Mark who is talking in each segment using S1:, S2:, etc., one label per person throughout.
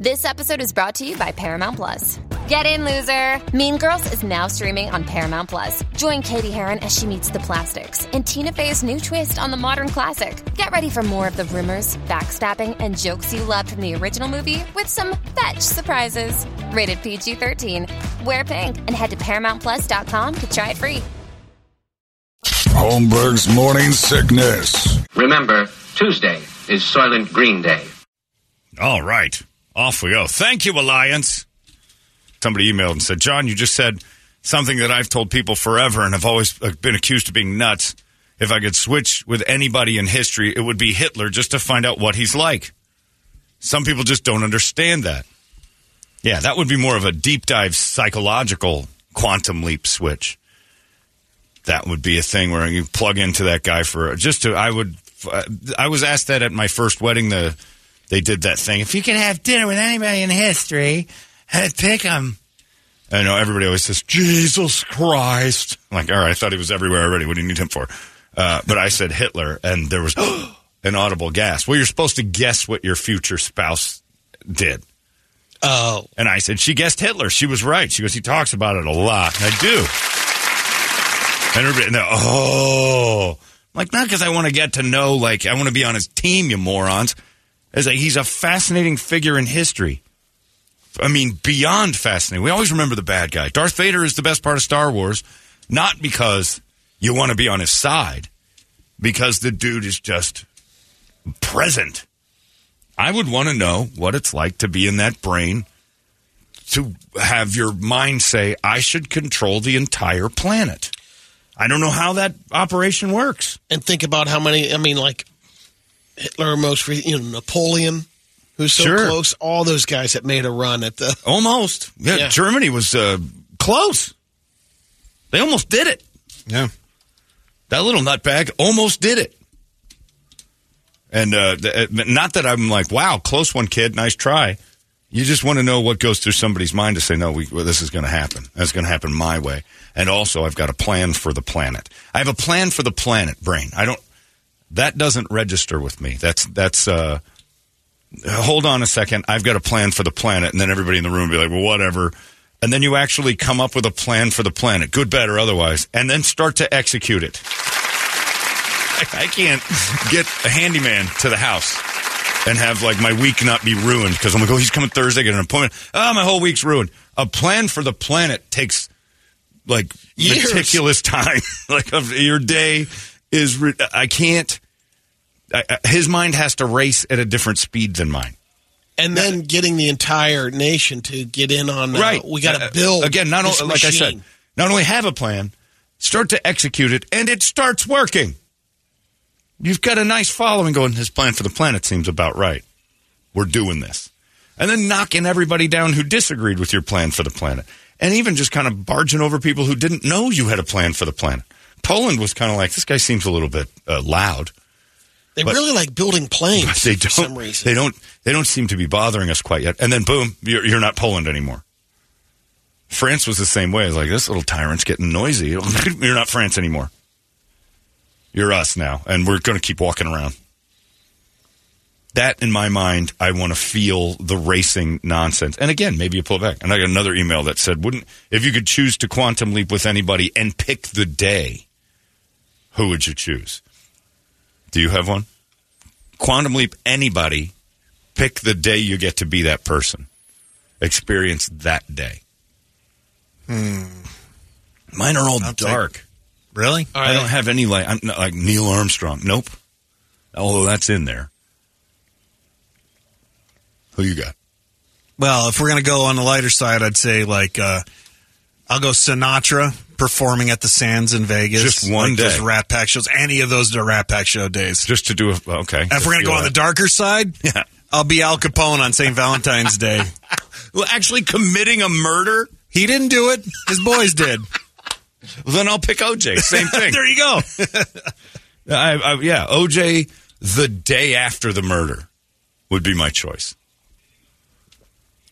S1: This episode is brought to you by Paramount Plus. Get in, loser! Mean Girls is now streaming on Paramount Plus. Join Cady Heron as she meets the plastics and Tina Fey's new twist on the modern classic. Get ready for more of the rumors, backstabbing, and jokes you loved from the original movie with some fetch surprises. Rated PG 13. Wear pink and head to ParamountPlus.com to try it free.
S2: Holmberg's Morning Sickness.
S3: Remember, Tuesday is Soylent Green Day.
S4: All right. Off we go. Thank you, Alliance. Somebody emailed and said, John, you just said something that I've told people forever and have always uh, been accused of being nuts. If I could switch with anybody in history, it would be Hitler just to find out what he's like. Some people just don't understand that. Yeah, that would be more of a deep dive psychological quantum leap switch. That would be a thing where you plug into that guy for just to. I would. I was asked that at my first wedding. The they did that thing. If you can have dinner with anybody in history, I'd pick him. I know everybody always says Jesus Christ. I'm like, all right, I thought he was everywhere already. What do you need him for? Uh, but I said Hitler, and there was an audible gasp. Well, you're supposed to guess what your future spouse did.
S5: Oh,
S4: And I said, she guessed Hitler. She was right. She goes, he talks about it a lot. I do. And everybody, they're, oh. Like, not because I want to get to know, like, I want to be on his team, you morons. As a, he's a fascinating figure in history. I mean, beyond fascinating. We always remember the bad guy. Darth Vader is the best part of Star Wars, not because you want to be on his side, because the dude is just present. I would want to know what it's like to be in that brain to have your mind say, I should control the entire planet. I don't know how that operation works.
S5: and think about how many. I mean, like Hitler, most re- you know Napoleon, who's so
S4: Sure.
S5: close. All those guys that made a run at the.
S4: Almost. Yeah,
S5: Yeah.
S4: Germany was uh, close. They almost did it.
S6: Yeah.
S4: That little nutbag almost did it. And uh, th- uh, not that I'm like, wow, close one, kid, nice try. You just want to know what goes through somebody's mind to say, no, we, well, this is going to happen. That's going to happen my way. And also, I've got a plan for the planet. I have a plan for the planet, brain. I don't. That doesn't register with me. That's that's. uh Hold on a second. I've got a plan for the planet, and then everybody in the room will be like, well, whatever. And then you actually come up with a plan for the planet, good, bad, or otherwise, and then start to execute it. I, I can't get a handyman to the house and have like my week not be ruined because I'm like, oh, he's coming Thursday, get an appointment. Oh, my whole week's ruined. A plan for the planet takes like
S5: Years.
S4: meticulous time. like of your day is, re- I can't. I, I- his mind has to race at a different speed than mine.
S5: And then getting the entire nation to get in on. Uh,
S4: right.
S5: We got
S4: Uh,
S5: to build
S4: again. Not
S5: this
S4: only, like I said, not only have a plan, start to execute it, and it starts working. You've got a nice following going. His plan for the planet seems about right. We're doing this, and then knocking everybody down who disagreed with your plan for the planet, and even just kind of barging over people who didn't know you had a plan for the planet. Poland was kind of like this guy seems a little bit uh, loud.
S5: They
S4: but-
S5: really like building planes
S4: they
S5: for some
S4: don't.
S5: reason.
S4: They don't. They don't seem to be bothering us quite yet. And then boom, you're, you're not Poland anymore. France was the same way. It's like this little tyrant's getting noisy. You're not France anymore. You're us now, and we're going to keep walking around. That, in my mind, I want to feel the racing nonsense. And again, maybe you pull it back. And I got another email that said, "Wouldn't if you could choose to quantum leap with anybody and pick the day, who would you choose?" Do you have one? Quantum leap anybody, pick the day you get to be that person. Experience that day. Hmm. Mine are all
S6: I'll take-
S4: dark.
S6: Really?
S5: All
S4: I
S5: right.
S4: don't have any like I'm not like Neil Armstrong. Nope. Although that's in there. Who you got?
S6: Well, if we're going to go on the lighter side, I'd say like uh, I'll go Sinatra performing at the Sands in Vegas.
S4: Just one
S6: like
S4: day.
S6: Rat Pack shows. Any of those Rat Pack show days.
S4: Just to do a okay.
S6: And if we're going to go on the darker side,
S4: Yeah.
S6: I'll be Al Capone on St. Valentine's Day.
S4: well, actually committing a murder,
S6: He didn't do it. His boys did.
S4: well, then I'll pick OJ. Same thing.
S6: there you go.
S4: I, I, yeah, OJ the day after the murder would be my choice.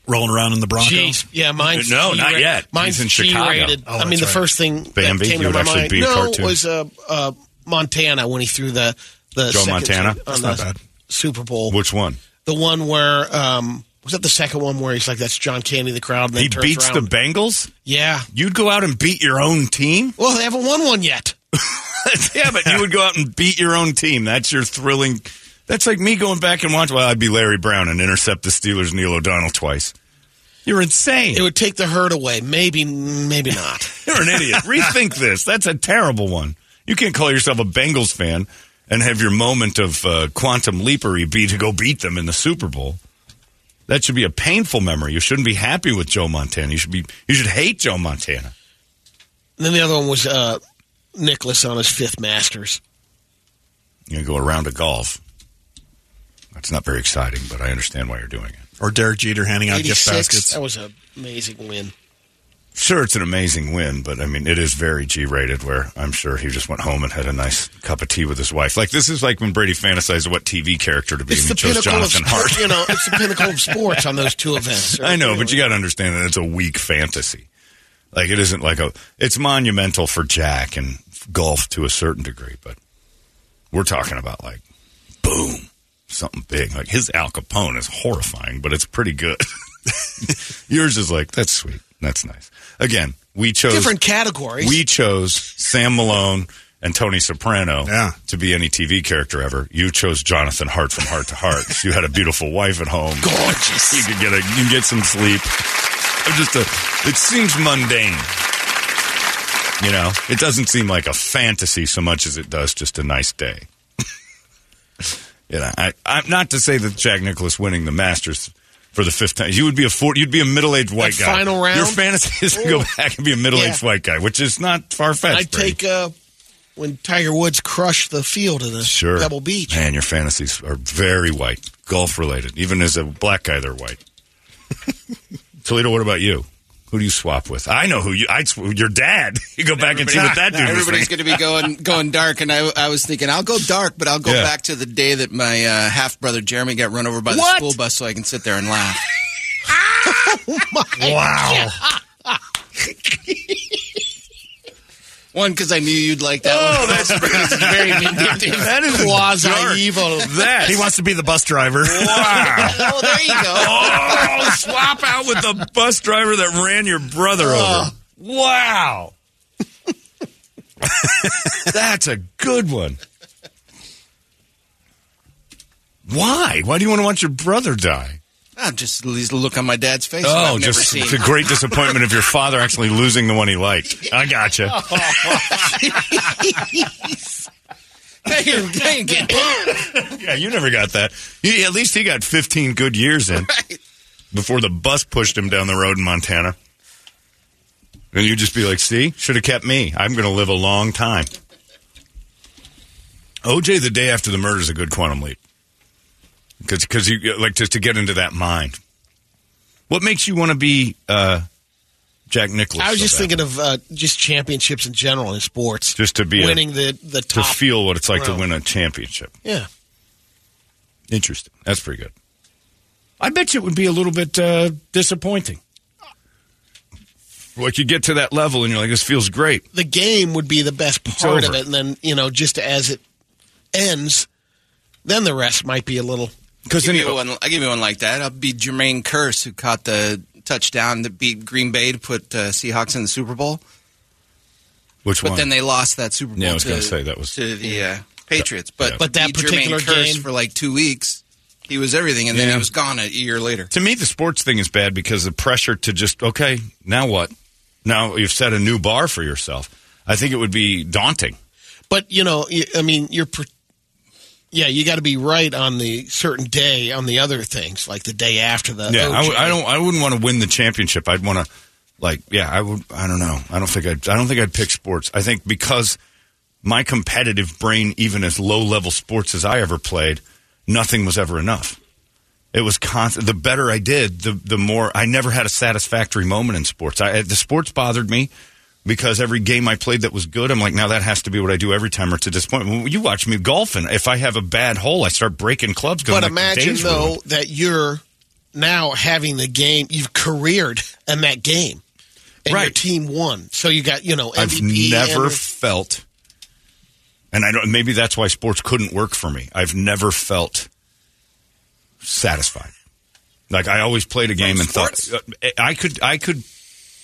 S6: Rolling around in the Bronco.
S5: Jeez, yeah, mine's
S4: No, not
S5: G-ra-
S4: yet.
S5: Mine's
S4: He's in Chicago.
S5: G-rated.
S6: Oh,
S5: I mean,
S6: that's
S5: the
S6: right.
S5: first thing
S4: Bambi?
S5: that came
S4: You
S5: to
S4: would
S5: my
S4: actually
S5: mind
S4: be a
S5: no was uh, uh, Montana when he threw the the
S4: Joe
S5: second
S4: Montana?
S5: on
S6: That's
S5: the
S6: not bad.
S5: Super Bowl.
S4: Which one?
S5: The one where um, was that the second one where he's like, "That's John Candy, the crowd." And then
S4: He
S5: turns
S4: beats
S5: around.
S4: the Bengals?
S5: yeah.
S4: You'd go out and beat your own team?
S5: Well, they haven't won one yet.
S4: yeah, but you would go out and beat your own team. That's your thrilling. That's like me going back and watch. Well, I'd be Larry Brown and intercept the Steelers' Neil O'Donnell twice. You're insane.
S5: It would take the hurt away. Maybe, maybe not.
S4: You're an idiot. Rethink this. That's a terrible one. You can't call yourself a Bengals fan and have your moment of uh, quantum leapery be to go beat them in the Super Bowl. That should be a painful memory. You shouldn't be happy with Joe Montana. You should be. You should hate Joe Montana.
S5: And then the other one was uh, Nicklaus on his fifth Masters.
S4: You go around a golf. That's not very exciting, but I understand why you're doing it.
S6: Or Derek Jeter handing out gift baskets.
S5: That was an amazing win.
S4: Sure, it's an amazing win, but I mean, it is very G-rated. Where I'm sure he just went home and had a nice cup of tea with his wife. Like this is like when Brady fantasized what TV character to be,
S5: It's
S4: and
S5: the
S4: he chose
S5: pinnacle of
S4: Jonathan
S5: sport,
S4: Hart.
S5: you know. It's the pinnacle of sports on those two events.
S4: I know, but you got to understand that it's a weak fantasy. Like it isn't like a. It's monumental for Jack and golf to a certain degree, but we're talking about like, boom, something big. Like his Al Capone is horrifying, but it's pretty good. Yours is like that's sweet, that's nice. Again, we chose
S5: different categories.
S4: we chose Sam Malone and Tony Soprano
S6: Yeah.
S4: to be any TV character ever. You chose Jonathan Hart from Hart to Hart. You had a beautiful wife at home.
S5: Gorgeous.
S4: You could get a you can get some sleep. Or Just a it seems mundane. You know, it doesn't seem like a fantasy so much as it does just a nice day. you know, I, I'm not to say that Jack Nicklaus winning the Masters for the fifth time. You would be a four, you'd be a middle aged white
S5: That
S4: guy.
S5: final round?
S4: Your fantasy is to go back and be a middle aged
S5: Yeah.
S4: white guy, which is not far fetched.
S5: I'd take uh, when Tiger Woods crushed the field in a
S4: sure
S5: Pebble Beach.
S4: Man, your fantasies are very white, golf related. Even as a black guy, they're white. Toledo, what about you? Who do you swap with? I know who you. I your dad. You go back and see what that dude
S7: Everybody's going to be going going dark, and I, I was thinking I'll go dark, but I'll go
S4: Yeah.
S7: back to the day that my uh, half brother Jeremy got run over by the
S4: What?
S7: school bus, so I can sit there and laugh.
S4: Wow.
S7: One because I knew you'd like that.
S4: Oh,
S7: one.
S4: that's
S7: very vindictive.
S4: that is
S5: Quasi
S4: dark.
S5: evil.
S4: That
S6: He wants to be the bus driver.
S4: wow.
S7: Oh, there you go.
S4: Oh, swap out with the bus driver that ran your brother over. Oh. Wow. That's a good one. Why? Why do you want to watch your brother die?
S7: Ah, just least look on my dad's face.
S4: Oh,
S7: I've never
S4: just a great disappointment of your father actually losing the one he liked. I gotcha.
S7: Dang it.
S4: Yeah, you never got that. He, at least he got 15 good years in
S7: Right.
S4: before the bus pushed him down the road in Montana. And you'd just be like, see, should have kept me. I'm going to live a long time. OJ, the day after the murder, is a good quantum leap. Because because you like just to get into that mind. What makes you want to be uh, Jack Nicklaus?
S5: I was
S4: so
S5: just
S4: bad?
S5: thinking of uh, just championships in general in sports.
S4: Just to be a-
S5: winning the the
S4: to feel what it's like to win a championship.
S5: Yeah,
S4: Interesting. That's pretty good. I bet you it would be a little bit uh, disappointing. Like you get to that level and you're like, this feels great.
S5: the game would be the best part of it, and then you know, just as it ends, then the rest might be a little.
S4: Because
S7: Give
S4: then
S7: me one, I'll give you one like that. I'll be Jermaine Kearse, who caught the touchdown that beat Green Bay to put uh, Seahawks in the Super Bowl.
S4: which
S7: But
S4: one?
S7: then they lost that Super Bowl
S4: Yeah, I was
S7: to,
S4: gonna say, that was-
S7: to the uh, Patriots. But,
S4: Yeah.
S5: But that particular
S7: Jermaine Kearse
S5: game-
S7: for like two weeks, he was everything, and then
S4: Yeah.
S7: he was gone a year later.
S4: to me, the sports thing is bad because the pressure to just okay, now what? Now you've set a new bar for yourself. I think it would be daunting.
S5: But you know, I mean, you're. Yeah, you got to be right on the certain day on the other things, like the day after the.
S4: Yeah, I, w- I don't. I wouldn't want to win the championship. I'd want to, like, yeah, I would. I don't know. I don't think I'd. I don't think I'd pick sports. I think because my competitive brain, even as low level sports as I ever played, nothing was ever enough. It was constant. The better I did, the the more I never had a satisfactory moment in sports. I, the sports bothered me because every game I played that was good, I'm like, now that has to be what I do every time, or it's a disappointment. When you watch me golfing. If I have a bad hole, I start breaking clubs. Going,
S5: But
S4: like,
S5: imagine though
S4: ruined.
S5: that you're now having the game. You've careered in that game, and your
S4: Right.
S5: team won. So you got you know
S4: I've never
S5: and-
S4: felt, and I don't. Maybe that's why sports couldn't work for me. I've never felt satisfied. Like I always played a game and
S7: sports?
S4: thought uh, I could. I could.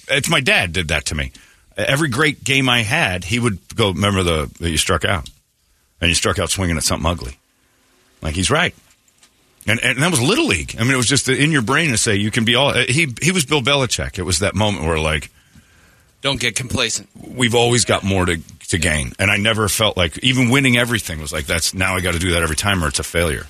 S4: It's my dad did that to me. Every great game I had, he would go. Remember the that you struck out, and you struck out swinging at something ugly. Like he's right. And, and that was little league. I mean, it was just in your brain to say you can be all. uh, He he was Bill Belichick. It was that moment where like
S7: Don't get complacent.
S4: we've always got more to, to gain. And I never felt like even winning everything was like that's now I got to do that every time or it's a failure.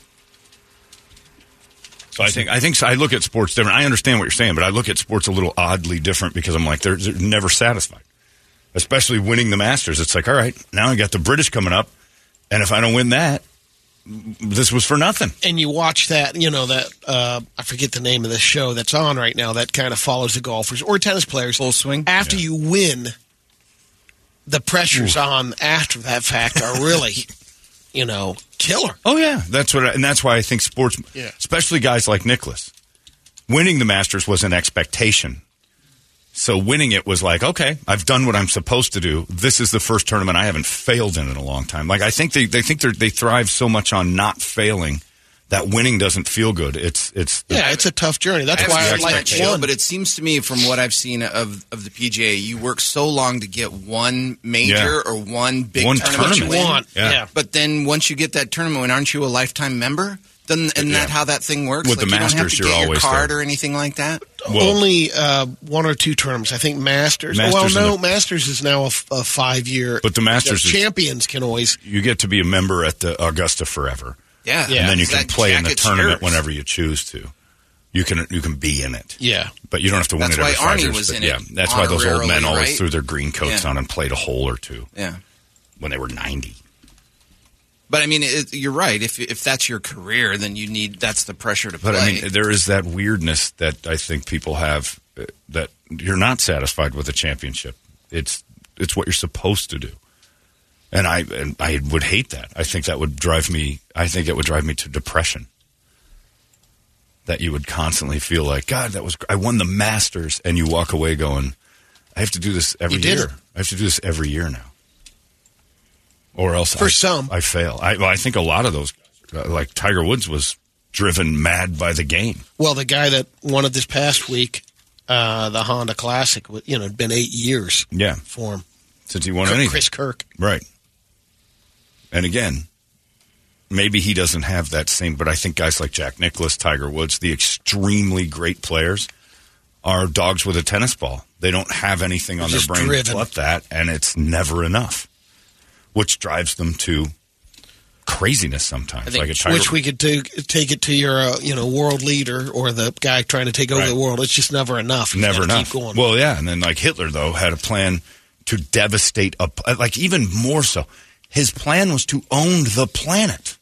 S4: So I think I think so I look at sports different. I understand what you're saying, but I look at sports a little oddly different because I'm like they're, they're never satisfied. Especially winning the Masters, it's like all right, now I got the British coming up, and if I don't win that, this was for nothing.
S5: and you watch that, you know that uh, I forget the name of the show that's on right now that kind of follows the golfers or tennis players.
S7: Full swing?
S5: After you win, the pressures on after that fact are really, you know, killer.
S4: Oh yeah, that's what, I, and that's why I think sports,
S5: Yeah.
S4: especially guys like Nicklaus, winning the Masters was an expectation. So winning it was like, okay, I've done what I'm supposed to do. This is the first tournament I haven't failed in in a long time. Like I think they they think they they thrive so much on not failing that winning doesn't feel good. It's it's
S5: Yeah, it's a tough journey. That's
S7: I
S5: why I like
S7: that show,
S5: one.
S7: but it seems to me from what I've seen of of the PGA, you work so long to get one major
S4: Yeah.
S7: or one big
S4: One
S7: tournament,
S4: tournament.
S7: win.
S5: want.
S4: Yeah.
S5: Yeah.
S7: But then once you get that tournament aren't you a lifetime member? Then isn't
S4: Yeah.
S7: that how that thing works?
S4: With the
S7: like you don't have
S4: Masters,
S7: to
S4: you're
S7: get your
S4: always
S7: card
S4: there.
S7: or anything like that.
S4: well,
S5: Only uh, one or two tournaments. I think Masters.
S4: Masters
S5: well, no,
S4: the-
S5: Masters is now a five year.
S4: But the Masters is-
S5: champions can always.
S4: you get to be a member at the Augusta forever,
S7: Yeah,
S5: Yeah.
S4: and then you can play in the tournament
S7: yours.
S4: whenever you choose to. You can you can be in it.
S5: Yeah,
S4: But you don't have to win
S7: That's
S4: it every
S7: why
S4: five
S7: Arnie
S4: years.
S7: was
S4: but
S7: in
S4: yeah,
S7: it
S4: that's why those old men always
S7: right?
S4: threw their green coats
S7: Yeah.
S4: on and played a hole or two
S7: Yeah.
S4: when they were ninety.
S7: But I mean, it, you're right. If if that's your career, then you need that's the pressure to play.
S4: But I mean, there is that weirdness that I think people have uh, that you're not satisfied with a championship. It's it's what you're supposed to do, and I and I would hate that. I think that would drive me. I think it would drive me to depression. That you would constantly feel like God, that was I won the Masters, and you walk away going, I have to do this every year. I have to do this every year now, or else
S5: For
S4: I,
S5: some.
S4: I fail. I, well, I think a lot of those, uh, like Tiger Woods, was driven mad by the game.
S5: Well, the guy that won it this past week, uh, the Honda Classic, you know, it'd been eight years
S4: Yeah,
S5: for him.
S4: since he won
S5: Chris
S4: anything,
S5: Kirk.
S4: right? And again, maybe he doesn't have that same, but I think guys like Jack Nicklaus, Tiger Woods, the extremely great players, are dogs with a tennis ball. They don't have anything on their brain
S5: driven.
S4: but that, and it's never enough, which drives them to craziness sometimes.
S7: Think-
S4: like
S5: Which we could do, take it to your, uh, you know, world leader or the guy trying to take over
S4: Right.
S5: the world. It's just never enough. You
S4: Never enough.
S5: Keep going.
S4: Well, yeah, and then like Hitler though had a plan to devastate a like even more so. His plan was to own the planet.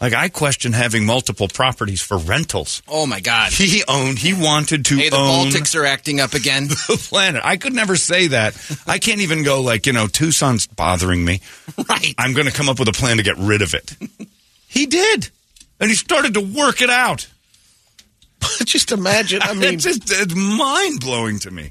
S4: Like I question having multiple properties for rentals.
S7: oh my God!
S4: He owned. He wanted to
S7: Hey, the Baltics are acting up again.
S4: the planet. I could never say that. I can't even go like you know Tucson's bothering me.
S7: right.
S4: I'm going to come up with a plan to get rid of it. he did, and he started to work it out.
S5: just imagine. I mean,
S4: it's just it's mind blowing to me.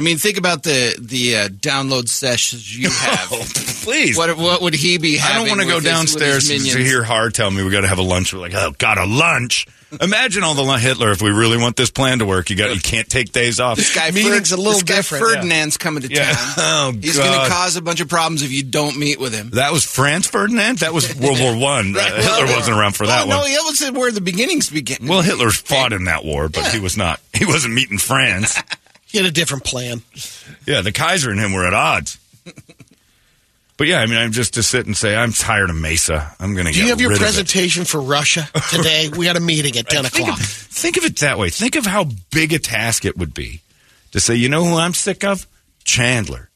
S7: I mean, think about the the uh, download sessions you have.
S4: Oh, please.
S7: What what would he be
S4: I don't want to go
S7: his-
S4: downstairs to hear Hard tell me we got to have a lunch. We're like, oh, got a lunch. Imagine all the Hitler. If we really want this plan to work, you got you can't take days off.
S7: This guy,
S5: Meeting's a little
S7: this guy
S5: different, yeah.
S7: Ferdinand's coming to
S4: Yeah.
S7: town.
S4: Oh,
S7: He's going to cause a bunch of problems if you don't meet with him.
S4: That was Franz Ferdinand. That was World War One. Uh, Hitler wasn't around for that
S7: No,
S4: one.
S7: that was where the beginnings began.
S4: Well, Hitler fought in that war, but he was not. He wasn't meeting Franz.
S5: He had a different plan.
S4: Yeah, the Kaiser and him were at odds. But yeah, I mean, I'm just to sit and say I'm tired of Mesa. I'm going to
S5: Do
S4: get
S5: you have your
S4: rid of it.
S5: presentation for Russia today? we had a meeting at 10
S4: think
S5: o'clock.
S4: Of, think of it that way. Think of how big a task it would be to say, you know who I'm sick of? Chandler.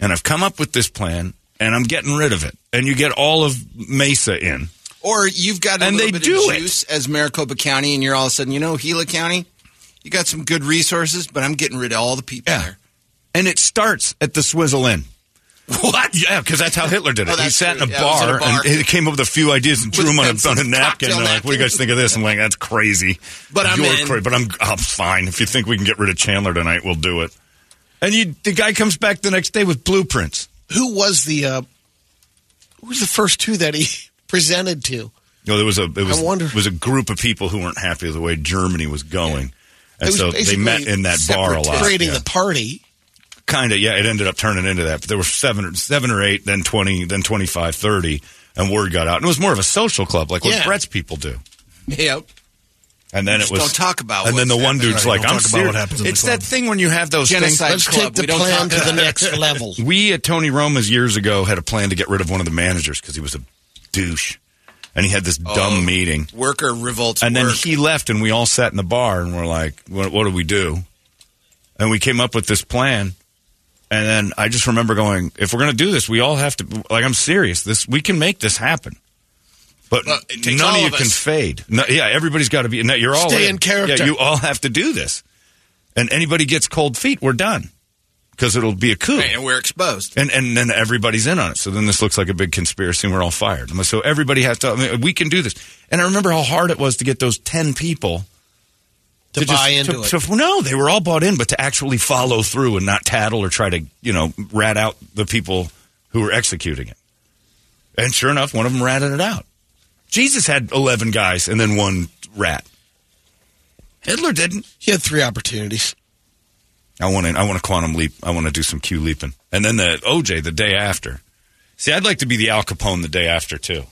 S4: And I've come up with this plan, and I'm getting rid of it. And you get all of Mesa in.
S7: Or you've got a
S4: And
S7: little
S4: they
S7: bit
S4: do
S7: of
S4: it.
S7: juice as Maricopa County, and you're all of a sudden, you know, Gila County, you got some good resources, but I'm getting rid of all the people
S4: Yeah.
S7: there.
S4: and it starts at the Swizzle Inn.
S7: What?
S4: Yeah, because that's how Hitler did it.
S7: Oh,
S4: he sat in a,
S7: Yeah, was in
S4: bar
S7: a bar.
S4: and he came up with a few ideas and drew them on a, on a napkin. And like, what do you guys think of this? I'm like, that's crazy.
S7: But I'm
S4: You're
S7: in.
S4: cra- but I'm, I'm fine. If you think we can get rid of Chandler tonight, we'll do it. And you, the guy comes back the next day with blueprints.
S5: Who was the uh, who was the first two that he presented to?
S4: Know, there was a it was,
S5: wonder-
S4: was a group of people who weren't happy with the way Germany was going,
S5: It
S4: and so they met in that bar a lot.
S5: Creating
S4: Yeah.
S5: the party.
S4: kind of yeah it ended up turning into that but there were seven or seven or eight then 20 then 25 30 and word got out and it was more of a social club like what
S5: Yeah.
S4: brett's people do
S7: Yep.
S4: and then
S7: Just
S4: it was
S7: don't talk about
S4: and then the one dude's
S6: Right,
S4: like
S6: don't
S4: i'm
S6: talk about
S4: serious
S6: what happens in the
S4: it's
S6: club.
S4: that thing when you have those
S7: Genocide.
S5: Let's
S7: club.
S5: take the
S7: We
S5: plan to the next level.
S4: we at tony roma's years ago had a plan to get rid of one of the managers because he was a douche and he had this
S7: Oh.
S4: dumb meeting.
S7: Worker revolts.
S4: and then he left and we all sat in the bar and we're like what, what do we do? And we came up with this plan. And then i just remember going if we're going to do this we all have to like i'm serious. This we can make this happen. But
S7: Well,
S4: none of you
S7: of
S4: can fade. No, yeah everybody's got to be no, you're all
S5: Stay in character.
S4: yeah you all have to do this. And anybody gets cold feet we're done because it'll be a coup
S7: Right, and we're exposed.
S4: and and then everybody's in on it. So then this looks like a big conspiracy, and we're all fired. So everybody has to. I mean, we can do this. And I remember how hard it was to get those ten people
S5: To buy into
S4: to,
S5: it.
S4: to- no, they were all bought in, but to actually follow through and not tattle or try to you know rat out the people who were executing it. And sure enough, one of them ratted it out. Jesus had eleven guys and then one rat. Hitler didn't.
S5: He had three opportunities.
S4: I want to. I want to quantum leap. I want to do some Q leaping, and then the OJ the day after. See, I'd like to be the Al Capone the day after too.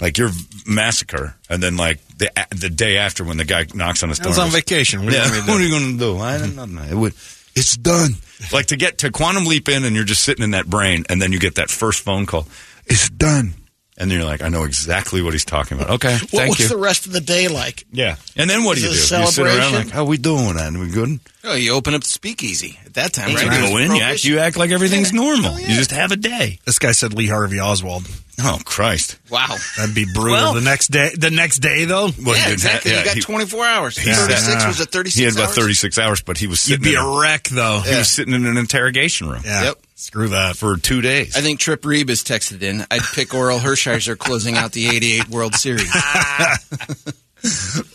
S4: Like your massacre, and then like the the day after when the guy knocks on his door.
S6: I was on vacation. What
S4: Yeah, what are you going to do? I don't know. It would, it's done. Like to get to quantum leap in, and you're just sitting in that brain, and then you get that first phone call. It's done, and then you're like, I know exactly what he's talking about. Okay,
S5: What
S4: thank
S5: was
S4: you.
S5: the rest of the day like?
S4: yeah, and then what do you do?
S5: Is it
S4: You sit around
S5: celebration?
S4: like, how we doing? And we good?
S7: Oh, you open up the speakeasy at that time,
S4: You
S7: right?
S4: go in, you act, you act like everything's normal. Oh, you just have a day.
S6: This guy said Lee Harvey Oswald.
S4: Oh Christ!
S7: Wow.
S6: That'd be brutal.
S4: Well-
S6: the next day, the next day though,
S4: Well, he
S7: yeah,
S4: didn't
S7: exactly.
S4: have-
S7: you got
S4: he-
S7: 24 hours.
S4: he
S7: 36
S4: said-
S7: was it 36
S4: He had about 36 hours, but he was
S6: you'd be
S4: in
S6: a
S4: a,
S6: wreck though.
S4: he was sitting in an interrogation room
S6: Yeah.
S7: Yep.
S6: Screw that.
S4: for two days.
S7: I think Trip Reeb has texted in. I'd pick Orel Hershiser closing out the 88 World Series.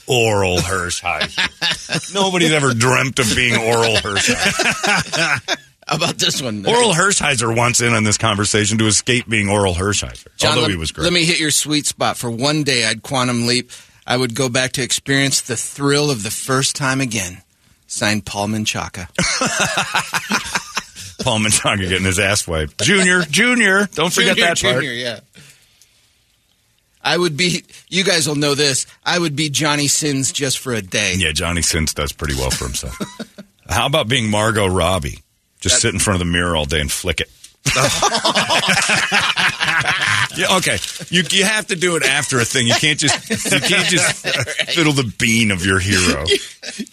S4: Orel Hershiser. Nobody's ever dreamt of being Orel Hershiser.
S7: How about this one?
S4: Orel Hershiser wants in on this conversation to escape being Orel Hershiser,
S7: John,
S4: although he was great.
S7: let me hit your sweet spot. For one day, I'd quantum leap. I would go back to experience the thrill of the first time again. Signed Paul Menchaca.
S4: Paul Menchaca getting his ass wiped. Junior, Junior, don't forget
S7: Junior,
S4: that part.
S7: Junior, yeah. I would be, you guys will know this, I would be Johnny Sins just for a day.
S4: Yeah, Johnny Sins does pretty well for himself. How about being Margot Robbie? Just sit in front of the mirror all day and flick it. yeah, okay. You you have to do it after a thing. You can't just you can't just fiddle the bean of your hero.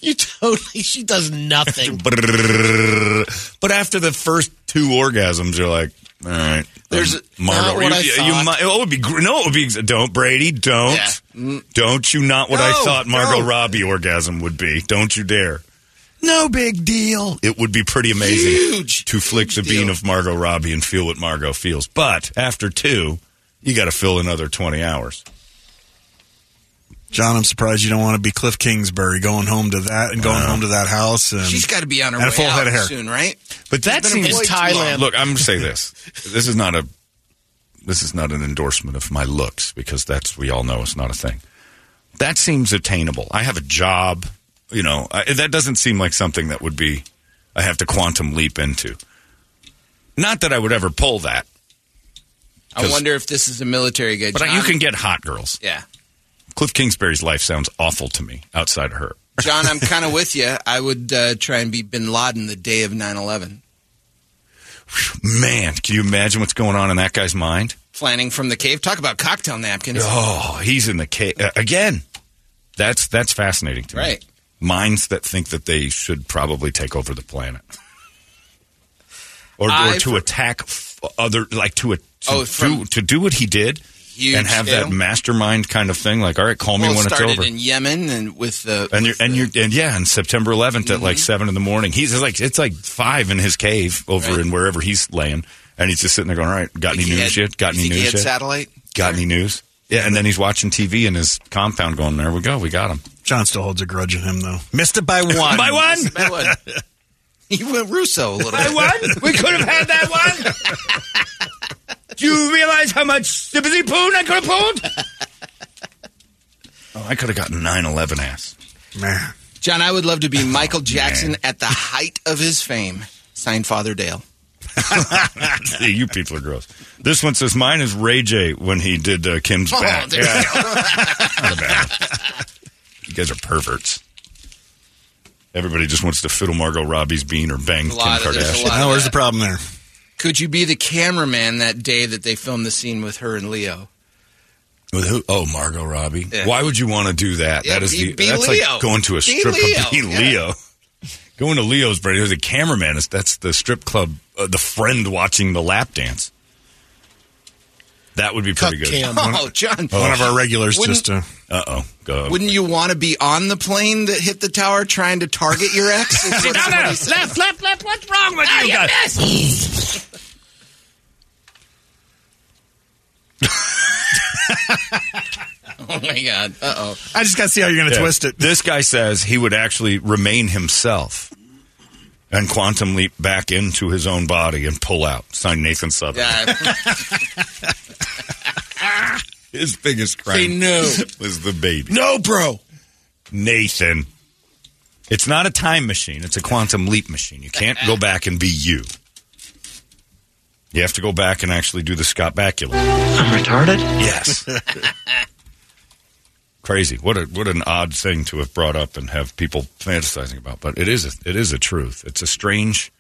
S5: You totally. She does nothing.
S4: But after the first two orgasms, you're like, all right.
S7: There's a-
S4: Margot.
S5: Not what
S4: you,
S5: I thought.
S4: might- oh, it would be gr- no. It would be don't Brady. Don't
S7: Yeah. Mm.
S4: don't you not what I
S7: No,
S4: thought Margot
S7: no.
S4: Robbie orgasm would be. Don't you dare. No big deal. It would be pretty amazing
S7: Huge,
S4: to flick the
S7: huge
S4: bean
S7: deal.
S4: of Margot Robbie and feel what Margot feels. But after two, you got to fill another twenty hours.
S6: John, I'm surprised you don't want to be Cliff Kingsbury going home to that and going home to that house. And
S7: She's got to be on her
S6: and
S7: way
S6: a full
S7: out
S6: head of hair.
S7: soon, right?
S4: But that
S7: She's
S4: seems
S5: Thailand.
S4: Look, I'm going to say this. This is not a this is not an endorsement of my looks because that's we all know it's not a thing. That seems attainable. I have a job, you know. I, that doesn't seem like something that would be I have to quantum leap into. Not that I would ever pull that,
S7: I wonder if this is a military guy.
S4: but
S7: John,
S4: you can get hot girls.
S7: Yeah.
S4: Cliff Kingsbury's life sounds awful to me outside of her.
S7: John, I'm kind of with you. I would uh, try and be bin Laden the day of 9 11.
S4: Man, can you imagine what's going on in that guy's mind?
S7: Planning from the cave. Talk about cocktail napkins.
S4: Oh, he's in the cave uh, again. That's that's fascinating to me.
S7: Right.
S4: Minds that think that they should probably take over the planet, or, or to attack other, like to a to,
S7: Oh, from-
S4: do, to do what he did. And have
S7: scale.
S4: that mastermind kind of thing. Like, all right, call me
S7: well,
S4: when it's over.
S7: in Yemen and with the
S4: and you're,
S7: with
S4: and
S7: the-
S4: you're, and yeah, on September 11th at
S7: Mm-hmm.
S4: like seven in the morning, he's like, it's like five in his cave over
S7: Right.
S4: in wherever he's laying, and he's just sitting there going, all right, got any news
S7: had-
S4: yet? Got any news yet?
S7: satellite?
S4: Got any news? Yeah, and then he's watching TV in his compound, going, "There we go, we got him
S6: John still holds a grudge in him, though. Missed it by one.
S4: by one,
S7: By one. He went Russo a little
S4: by
S7: bit.
S4: one. We could have had that one. Do you realize how much sympathy poon I could have pulled? oh, I could have gotten 9/11 ass.
S6: Man.
S7: John, I would love to be Michael Jackson
S4: man.
S7: at the height of his fame. Signed Father Dale.
S4: See, you people are gross. This one says mine is Ray J when he did uh, Kim's
S7: Oh,
S4: back.
S7: there you
S4: Not bad. You guys are perverts. Everybody just wants to fiddle Margot Robbie's bean or bang
S7: A
S4: Kim
S7: of- there's a
S4: Kardashian.
S7: lot.
S6: Now, where's the problem there?
S7: Could you be the cameraman that day that they filmed the scene with her and Leo?
S4: With who? Oh, Margot Robbie.
S7: Yeah.
S4: Why would you want to do that?
S7: Yeah,
S4: that is
S7: be-
S4: the
S7: be
S4: that's
S7: Leo.
S4: like going to a
S7: Be
S4: strip
S7: Leo,
S4: club. Be
S7: yeah.
S4: Leo. Going to Leo's brain. There's a cameraman. Is that's the strip club. Uh, the friend watching the lap dance. That would be pretty
S5: Cup
S4: good.
S5: cam.
S7: Oh, John.
S6: One of our regulars
S7: Wouldn't-
S6: just uh,
S4: Uh oh. Go.
S7: Wouldn't you want to be on the plane that hit the tower trying to target your ex? Is what somebody said.
S4: left, left, left. What's wrong with you guys?
S7: Oh my God. Uh oh.
S6: I just got to see how you're going to
S4: Yeah.
S6: twist it.
S4: This guy says he would actually remain himself and quantum leap back into his own body and pull out. Signed Nathan Sutherland.
S7: Yeah.
S4: His biggest
S7: Say
S4: crime
S7: no.
S4: was the baby.
S5: No, bro.
S4: Nathan. It's not a time machine. It's a quantum leap machine. You can't go back and be you. You have to go back and actually do the Scott Bakula.
S3: I'm retarded?
S4: Yes. Crazy. What a what an odd thing to have brought up and have people fantasizing about. But it is a, it is a truth. It's a strange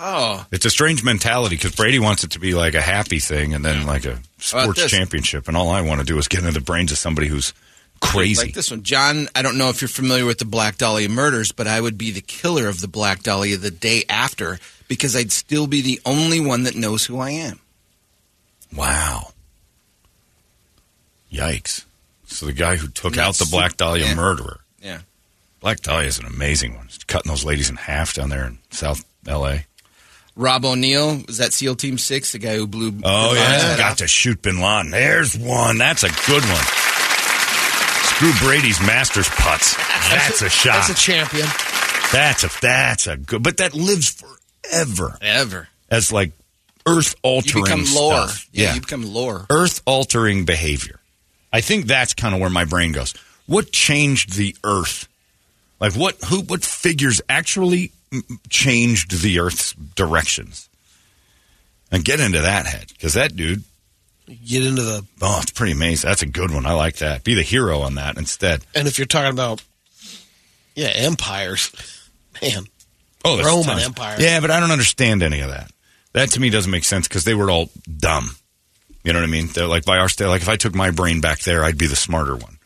S7: Oh.
S4: it's a strange mentality because Brady wants it to be like a happy thing and then like a sports
S7: this?
S4: championship. And all I want to do is get into the brains of somebody who's crazy.
S7: Like this one. John, I don't know if you're familiar with the Black Dahlia murders, but I would be the killer of the Black Dahlia the day after because I'd still be the only one that knows who I am.
S4: Wow. Yikes. So the guy who took out the Black Dahlia
S7: yeah.
S4: murderer.
S7: Yeah.
S4: Black Dahlia is an amazing one. He's cutting those ladies in half down there in South L.A.
S7: Rob O'Neill, was that SEAL Team 6, the guy who blew.
S4: Oh, yeah. Got
S7: off?
S4: to shoot Bin Laden. There's one. That's a good one. Screw Brady's Masters putts. That's a shot.
S5: That's a champion.
S4: That's a that's a good. But that lives forever
S7: Ever.
S4: as like earth altering.
S7: You become lore.
S4: stuff.
S7: Yeah, you become lore.
S4: earth altering behavior. I think that's kind of where my brain goes. What changed the earth? Like what who what figures actually changed the earth's directions? And get into that head because that dude,
S5: Get into the.
S4: oh, it's pretty amazing. That's a good one. I like that. Be the hero on that instead.
S5: And if you're talking about, yeah, empires, man.
S4: Oh,
S5: Roman
S4: tons.
S5: Empire.
S4: Yeah, but I don't understand any of that. That to me doesn't make sense because they were all dumb. You know what I mean? They're like by our style. Like if I took my brain back there, I'd be the smarter one.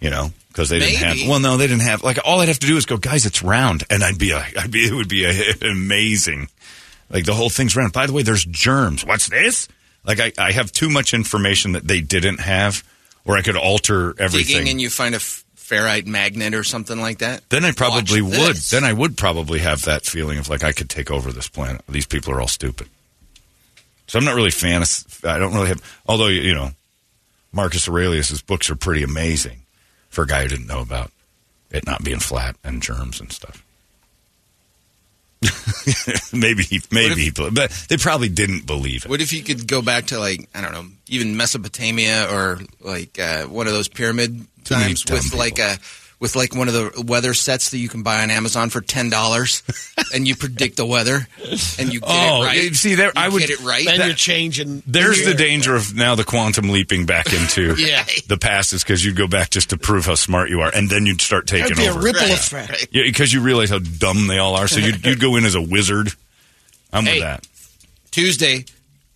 S4: You know, because they didn't have. Well, no, they didn't have. Like all I'd have to do is go, guys, it's round, and I'd be, a, I'd be, it would be a, amazing. Like the whole thing's round. By the way, there's germs. What's this? Like I, I have too much information that they didn't have, or I could alter everything.
S7: Digging and you find a f- ferrite magnet or something like that.
S4: Then I probably would. Then I would probably have that feeling of like I could take over this planet. These people are all stupid. So I'm not really a fan of. I don't really have. Although you know, Marcus Aurelius's books are pretty amazing for a guy who didn't know about it not being flat and germs and stuff. maybe he, maybe he, but they probably didn't believe it.
S7: What if you could go back to like I don't know, even Mesopotamia or like uh, one of those pyramid times with like a with like one of the weather sets that you can buy on Amazon for ten dollars, and you predict the weather, and you get
S4: Oh,
S7: it right.
S4: see, there
S7: You
S4: I would-
S7: get it right.
S5: Then
S4: That-
S5: you're changing.
S4: There's the danger of now the quantum leaping back into
S5: Yeah.
S4: the past is because you'd go back just to prove how smart you are, and then you'd start taking
S5: That'd be a
S4: over.
S5: ripple
S7: Right.
S5: effect.
S4: Yeah, because you realize how dumb they all are. So you'd, you'd go in as a wizard. I'm
S7: Hey.
S4: with that.
S7: Tuesday,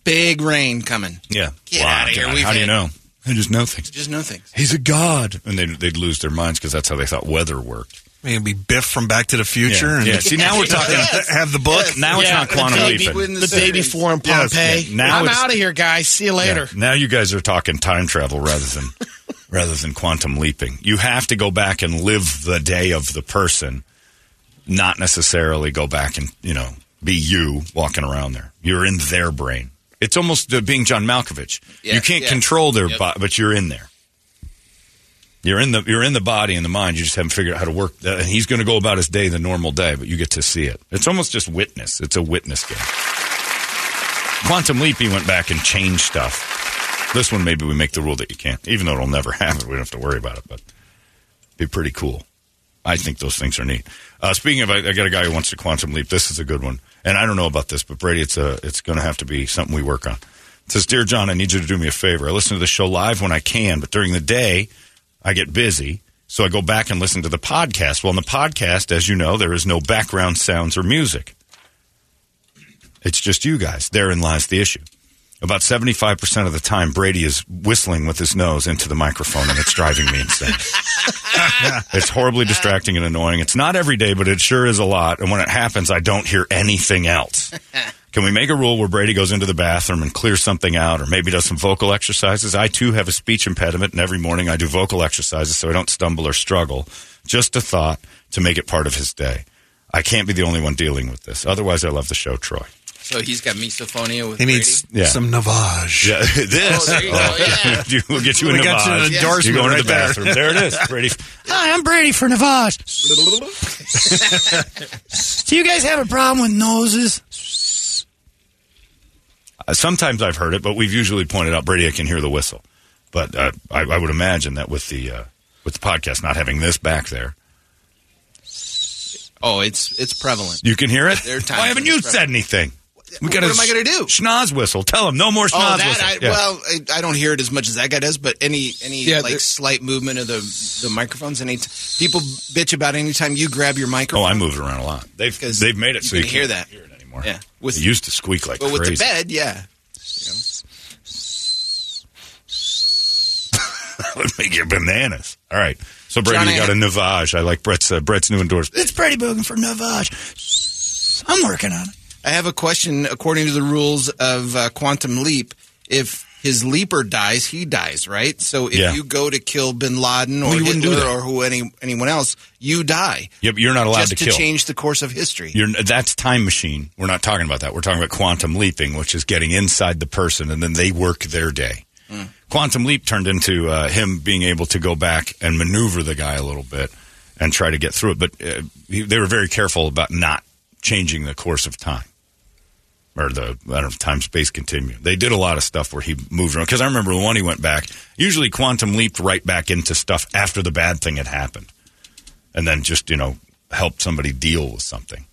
S7: big rain coming.
S4: Yeah.
S7: Get outta here.
S4: God,
S7: We've
S4: How do you
S7: had-
S4: know? I just know things.
S7: Just know things.
S4: He's a god, and they'd, they'd lose their minds because that's how they thought weather worked.
S6: Maybe Biff from Back to the Future.
S4: Yeah,
S6: and
S4: yeah. See, now we're talking-
S6: Have the book.
S4: Now it's
S5: Yeah,
S4: not quantum
S5: the day
S4: leaping.
S7: Within
S5: The day before in
S6: Yes,
S5: Pompeii.
S4: yeah. Now
S5: I'm out of here, guys. See you later.
S4: Yeah. Now you guys are talking time travel rather than rather than quantum leaping. You have to go back and live the day of the person, not necessarily go back and you know be you walking around there. You're in their brain. It's almost uh, being John Malkovich.
S7: Yeah,
S4: you can't
S7: yeah.
S4: control their
S7: Yep.
S4: body, but you're in there. You're in the you're in the body and the mind. You just haven't figured out how to work. Uh, and he's going to go about his day the normal day, but you get to see it. It's almost just witness. It's a witness game. Quantum Leap, he went back and changed stuff. This one, maybe we make the rule that you can't, even though it'll never happen. We don't have to worry about it, but be pretty cool. I think those things are neat. Uh, speaking of, I, I got a guy who wants to quantum leap. This is a good one, and I don't know about this, but Brady, it's a, it's going to have to be something we work on. It says, "Dear John, I need you to do me a favor. I listen to the show live when I can, but during the day, I get busy, so I go back and listen to the podcast. Well, in the podcast, as you know, there is no background sounds or music. It's just you guys. Therein lies the issue. About 75% of the time, Brady is whistling with his nose into the microphone, and it's driving me insane. it's horribly distracting and annoying. It's not every day, but it sure is a lot. And when it happens, I don't hear anything else. Can we make a rule where Brady goes into the bathroom and clears something out, or maybe does some vocal exercises? I too have a speech impediment, and every morning I do vocal exercises so I don't stumble or struggle. Just a thought to make it part of his day. I can't be the only one dealing with this. Otherwise, I love the show, Troy.
S7: So he's got misophonia with
S6: He
S7: Brady.
S6: needs
S4: Yeah.
S6: some Navage.
S4: Yeah, this.
S7: Oh, there you go, yeah.
S4: we'll get you a
S6: We got you an endorsement
S4: You go into
S6: right
S4: the
S6: there.
S4: bathroom. There it is. Brady. Hi, I'm Brady for Navage. Do you guys have a problem with noses? Uh, sometimes I've heard it, but we've usually pointed out Brady. I can hear the whistle, but uh, I, I would imagine that with the uh, with the podcast not having this back there,
S7: Oh, it's it's prevalent.
S4: you can hear it.
S7: There are times
S4: Why haven't
S7: when
S4: you
S7: it's
S4: said anything? We
S7: What
S4: got a
S7: am I gonna do?
S4: Schnoz whistle. Tell him no more schnoz
S7: Oh, that
S4: whistle.
S7: I,
S4: Yeah.
S7: well, I, I don't hear it as much as that guy does, but any any
S5: Yeah,
S7: like slight movement of the the microphones, any t- people bitch about anytime you grab your microphone. Oh.
S4: I move it around a lot. They've
S7: 'Cause
S4: they've made it
S7: you
S4: so you
S7: can hear
S4: can't
S7: that.
S4: hear it anymore.
S7: Yeah. With-
S4: it used to squeak like
S7: but with the bed, yeah.
S4: that would make you bananas. All right. So Brady
S7: Johnny,
S4: you got a Navage. I like Brett's uh, Brett's new endorsement. It's Brady Bogan for Navage. I'm working on it.
S7: I have a question. According to the rules of uh, Quantum Leap, if his leaper dies, he dies, right? So if
S4: Yeah.
S7: you go to kill Bin Laden or
S4: Well, you wouldn't do
S7: Hitler or who any anyone else, you die.
S4: Yep, you're not allowed
S7: just
S4: to
S7: to
S4: kill.
S7: change the course of history.
S4: You're, that's time machine. We're not talking about that. We're talking about quantum leaping, which is getting inside the person and then they work their day. Quantum leap turned into uh, him being able to go back and maneuver the guy a little bit and try to get through it. But uh, he, they were very careful about not changing the course of time or the I don't know time space continuum. They did a lot of stuff where he moved around because I remember the one he went back. Usually, quantum leaped right back into stuff after the bad thing had happened, and then just you know helped somebody deal with something.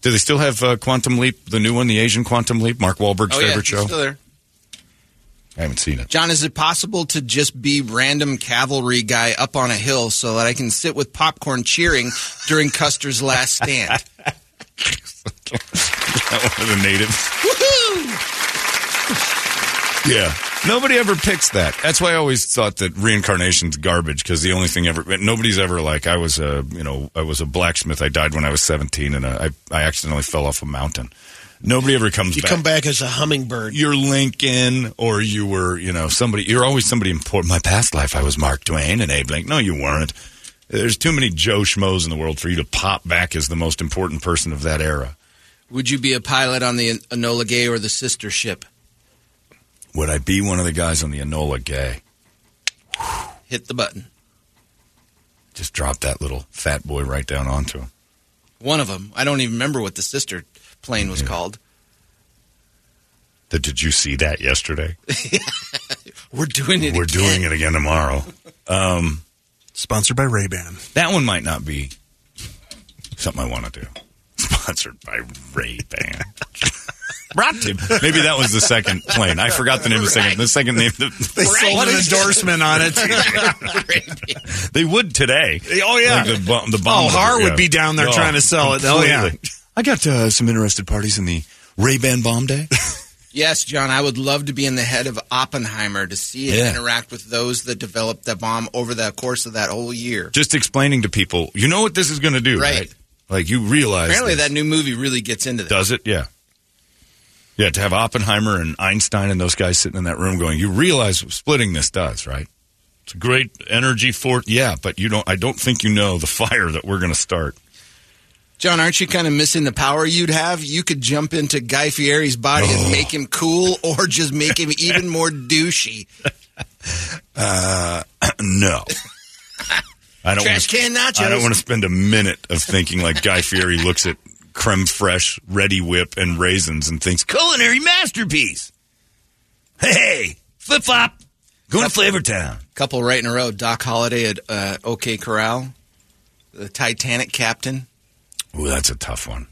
S4: Do they still have uh, Quantum Leap, the new one, the Asian Quantum Leap, Mark Wahlberg's
S7: oh yeah,
S4: favorite show?
S7: still there.
S4: I haven't seen it.
S7: John, is it possible to just be random cavalry guy up on a hill so that I can sit with popcorn cheering during Custer's last stand?
S4: One of the natives. Yeah. Nobody ever picks that. That's why I always thought that reincarnation's garbage because the only thing ever nobody's ever like I was a you know I was a blacksmith. I died when I was seventeen and uh, I I accidentally fell off a mountain. Nobody ever comes
S5: You
S4: back.
S5: come back as a hummingbird.
S4: You're Lincoln, or you were, you know, somebody. You're always somebody important. My past life, I was Mark Twain and Abe Lincoln. No, you weren't. There's too many Joe Schmoes in the world for you to pop back as the most important person of that era.
S7: Would you be a pilot on the Enola Gay or the sister ship?
S4: Would I be one of the guys on the Enola Gay?
S7: Hit the button.
S4: Just drop that little fat boy right down onto him.
S7: One of them. I don't even remember what the sister plane was
S4: Yeah.
S7: called.
S4: Did, did you see that yesterday?
S7: We're doing it.
S4: We're
S7: again.
S4: doing it again tomorrow. Um,
S6: Sponsored by Ray Ban.
S4: that one might not be something I want to do. Sponsored by Ray Ban. Brought to maybe that was the second plane. I forgot the name of the second. The second name.
S6: The, They sold an endorsement on it.
S4: They would today.
S6: Oh, yeah.
S4: Like the, the bomb.
S6: Oh, Har
S4: yeah.
S6: would be down there trying to sell it. Oh, yeah.
S4: I got uh, some interested parties in the Ray Ban bomb day.
S7: Yes, John, I would love to be in the head of Oppenheimer to see it
S4: Yeah.
S7: interact with those that developed the bomb over the course of that whole year.
S4: Just explaining to people, you know what this is going to do, right.
S7: Right.
S4: Like you realize.
S7: Apparently,
S4: this.
S7: that new movie really gets into that.
S4: Does it? Yeah. Yeah, to have Oppenheimer and Einstein and those guys sitting in that room going, you realize what splitting this does, right? It's a great energy for Yeah, but you don't I don't think you know the fire that we're going to start.
S7: John, aren't you kind of missing the power you'd have? You could jump into Guy Fieri's body
S4: Oh.
S7: and make him cool, or just make him even more douchey.
S4: Uh, no. I don't
S7: Trash
S4: wanna,
S7: can nachos.
S4: I don't want to spend a minute of thinking like Guy Fieri looks at creme fraiche, ready whip, and raisins and thinks culinary masterpiece. Hey, flip flop, going to Flavor Town.
S7: Couple right in a row. Doc Holliday at uh, OK Corral, the Titanic captain.
S4: Ooh, that's a tough one.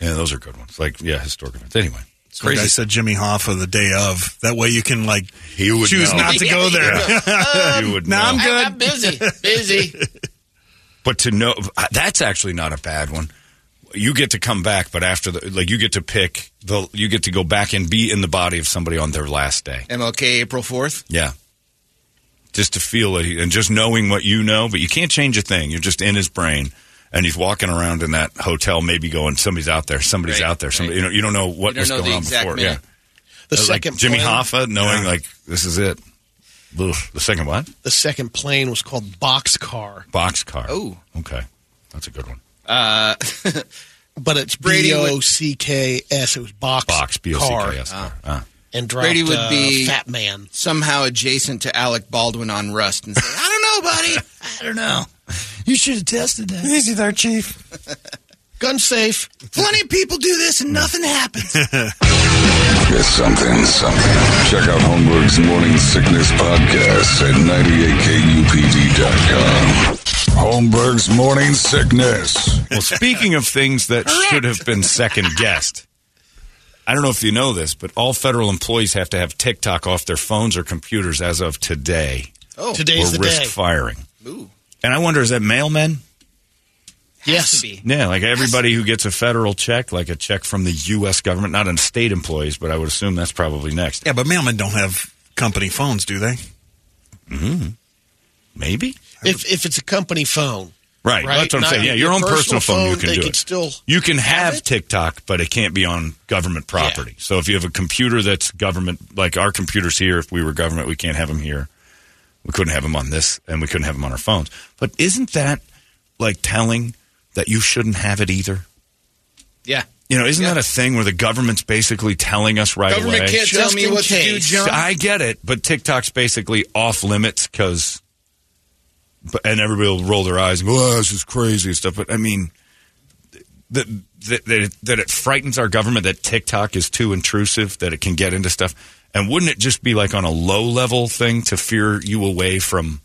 S4: Yeah, those are good ones. Like, yeah, historic events. Anyway,
S6: Crazy. I said Jimmy Hoffa the day of. That way you can like
S4: he would
S6: choose
S4: know.
S6: not to go there.
S4: you would
S6: No,
S4: know.
S6: I'm good.
S5: I'm busy. Busy.
S4: But to know that's actually not a bad one. You get to come back, but after the like, you get to pick the you get to go back and be in the body of somebody on their last day.
S7: MLK April 4th.
S4: Yeah, just to feel it and just knowing what you know, but you can't change a thing. You're just in his brain, and he's walking around in that hotel, maybe going, somebody's out there, somebody's
S7: Right,
S4: out there. Somebody,
S7: right.
S4: you know, you don't know what
S7: You don't
S4: was
S7: know
S4: going
S7: the
S4: on before.
S7: minute.
S4: Yeah,
S5: The
S4: Like
S5: second
S4: Jimmy
S5: plane,
S4: Hoffa, knowing
S6: Yeah.
S4: like this is it. Ugh. The second what?
S5: The second plane was called Bockscar,
S4: Bockscar.
S7: Oh.
S4: okay, that's a good one.
S7: Uh,
S5: but it's
S7: Brady
S5: B
S7: would-
S5: O C K S. It was Box
S4: Box B O C
S5: Car
S4: K S. Ah.
S5: and dropped
S7: Brady would
S5: uh,
S7: be-
S5: Fat Man.
S7: somehow adjacent to Alec Baldwin on Rust and say, I don't know, buddy. I don't know. You should have tested that.
S6: Easy there, Chief.
S5: Gun safe.
S7: Plenty of people do this and nothing happens.
S2: It's something, something. Check out Holmberg's Morning Sickness Podcast at 98kupd.com. Holmberg's Morning Sickness.
S4: Well, speaking of things that should have been second guessed, I don't know if you know this, but all federal employees have to have TikTok off their phones or computers as of today,
S7: Oh,
S5: Today's
S4: or
S5: the
S4: risk
S5: day.
S4: firing.
S7: Ooh.
S4: And I wonder, is that mailmen?
S5: Yes.
S4: Yeah, like everybody who gets a federal check, like a check from the U.S. government, not in state employees, but I would assume that's probably next.
S6: Yeah, but mailmen don't have company phones, do they? Mhm.
S4: Maybe.
S5: If if it's a company phone,
S4: Right,
S5: Right,
S4: that's what I'm
S5: not
S4: saying. Yeah,
S5: your
S4: your own
S5: personal
S4: personal phone, you can
S5: they
S4: do
S5: could
S4: it.
S5: still
S4: you can
S5: have
S4: have? TikTok, but it can't be on government property. So if you have a computer that's government, like our computers here, if we were government, we can't have them here. We couldn't have them on this, and we couldn't have them on our phones. But isn't that like telling that you shouldn't have it either?
S7: Yeah.
S4: You know, isn't
S7: Yeah.
S4: that a thing where the government's basically telling us right
S7: Government
S4: away?
S7: can't tell me
S5: in
S7: what to do. John.
S4: I get it, but TikTok's basically off limits because, and everybody will roll their eyes and go, "Oh, this is crazy" and stuff. But I mean, that that that it, that it frightens our government that TikTok is too intrusive, that it can get into stuff. And wouldn't it just be like on a low level thing to fear you away from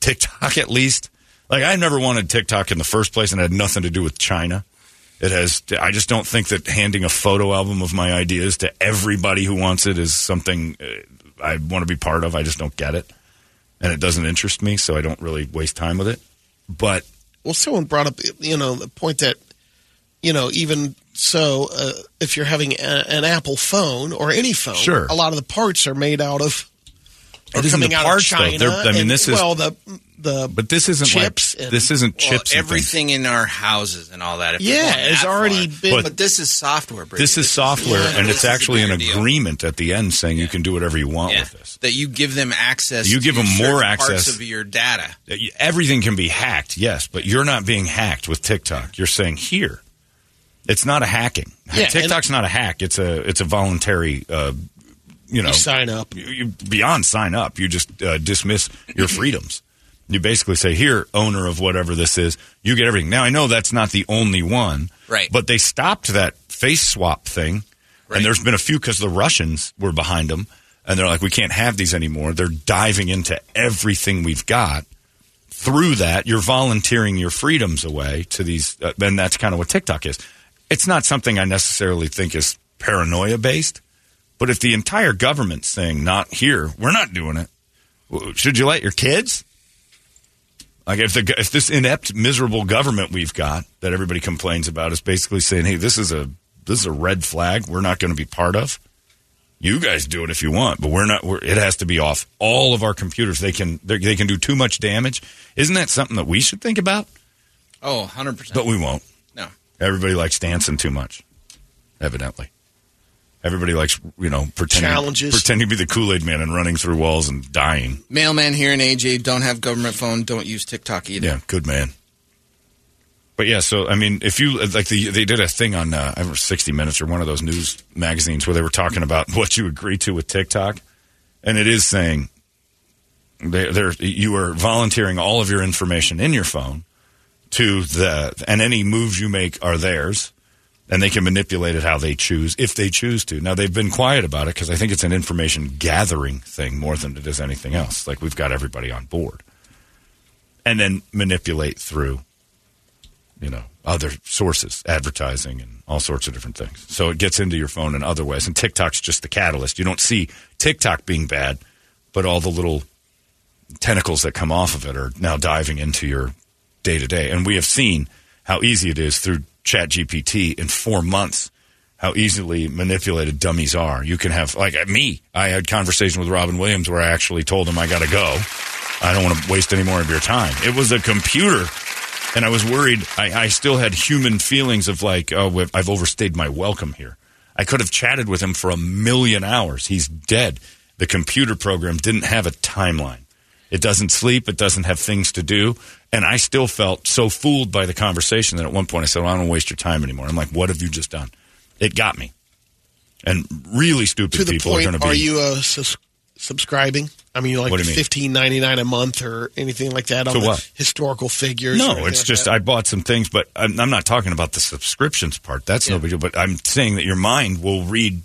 S4: TikTok at least? Like I never wanted TikTok in the first place, and it had nothing to do with China. It has. I just don't think that handing a photo album of my ideas to everybody who wants it is something uh, I want to be part of. I just don't get it, and it doesn't interest me, so I don't really waste time with it. But
S5: well, someone brought up you know the point that you know even so, uh, if you're having a, an Apple phone or any phone,
S4: Sure.
S5: a lot of the parts are made out of.
S4: It
S5: Are
S4: isn't
S5: coming
S4: the
S5: out
S4: parts,
S5: of. China.
S4: They're- I mean,
S5: and,
S4: this is-
S5: well the the
S4: but this isn't
S5: chips
S4: like
S5: and-
S4: this isn't
S7: Well,
S4: chips.
S7: everything in our houses and all that. If
S5: Yeah, it's
S7: that
S5: already
S7: far.
S5: been-
S7: But, this is software. Brady.
S4: This is software,
S7: yeah,
S4: and it's actually an
S7: bigger deal.
S4: agreement at the end saying you can do whatever you want
S7: Yeah.
S4: with this.
S7: That you give them access.
S4: You give
S7: to
S4: them more
S7: certain parts
S4: access.
S7: of your data.
S4: Everything can be hacked, yes, but you're not being hacked with TikTok. You're saying here, it's not a hacking.
S5: Yeah,
S4: TikTok's not a hack. It's a it's a voluntary. Uh, you know,
S5: you sign up.
S4: you, you beyond sign up. You just uh, dismiss your freedoms. You basically say, "Here, owner of whatever this is, you get everything." Now, I know that's not the only one,
S7: Right.
S4: But they stopped that face swap thing,
S7: Right.
S4: and there's been a few because the Russians were behind them, and they're like, "We can't have these anymore." They're diving into everything we've got. Through that, you're volunteering your freedoms away to these, uh, and that's kind of what TikTok is. It's not something I necessarily think is paranoia based. But if the entire government's saying not here, we're not doing it. Should you let your kids? Like if the if this inept, miserable government we've got that everybody complains about is basically saying, "Hey, this is a this is a red flag. We're not going to be part of." You guys do it if you want, but we're not. We're, it has to be off all of our computers. They can they can do too much damage. Isn't that something that we should think about?
S7: Oh, 100%.
S4: But we won't. Everybody likes dancing too much, evidently. Everybody likes, you know, pretending,
S5: Challenges.
S4: pretending to be the Kool Aid man and running through walls and dying.
S7: Mailman here in AJ, don't have government phone, don't use TikTok either.
S4: Yeah, good man. But yeah, so I mean, if you like, the, they did a thing on uh, I don't 60 Minutes or one of those news magazines where they were talking about what you agree to with TikTok, and it is saying they, they're you are volunteering all of your information in your phone to the and any moves you make are theirs, and they can manipulate it how they choose if they choose to. Now they've been quiet about it because I think it's an information gathering thing more than it is anything else. Like we've got everybody on board, and then manipulate through you know, other sources, advertising and all sorts of different things. So it gets into your phone in other ways. And TikTok's just the catalyst. You don't see TikTok being bad, but all the little tentacles that come off of it are now diving into your day to day. And we have seen how easy it is through ChatGPT in four months. How easily manipulated dummies are. You can have, like me, I had conversation with Robin Williams where I actually told him I got to go. I don't want to waste any more of your time. It was a computer and I was worried. I, I still had human feelings of like, oh, I've overstayed my welcome here. I could have chatted with him for a million hours. He's dead. The computer program didn't have a timeline. It doesn't sleep. It doesn't have things to do. And I still felt so fooled by the conversation that at one point I said, well, I don't waste your time anymore. I'm like, what have you just done? It got me. And really stupid
S5: to the
S4: people are
S5: point,
S4: going to be.
S5: are you uh, sus- subscribing? I mean, like
S4: What do you mean?
S5: fifteen ninety nine a month or anything like that on
S4: what?
S5: historical figures?
S4: No, it's
S5: like
S4: just
S5: that?
S4: I bought some things, but I'm, I'm not talking about the subscriptions part. That's no big deal. But I'm saying that your mind will read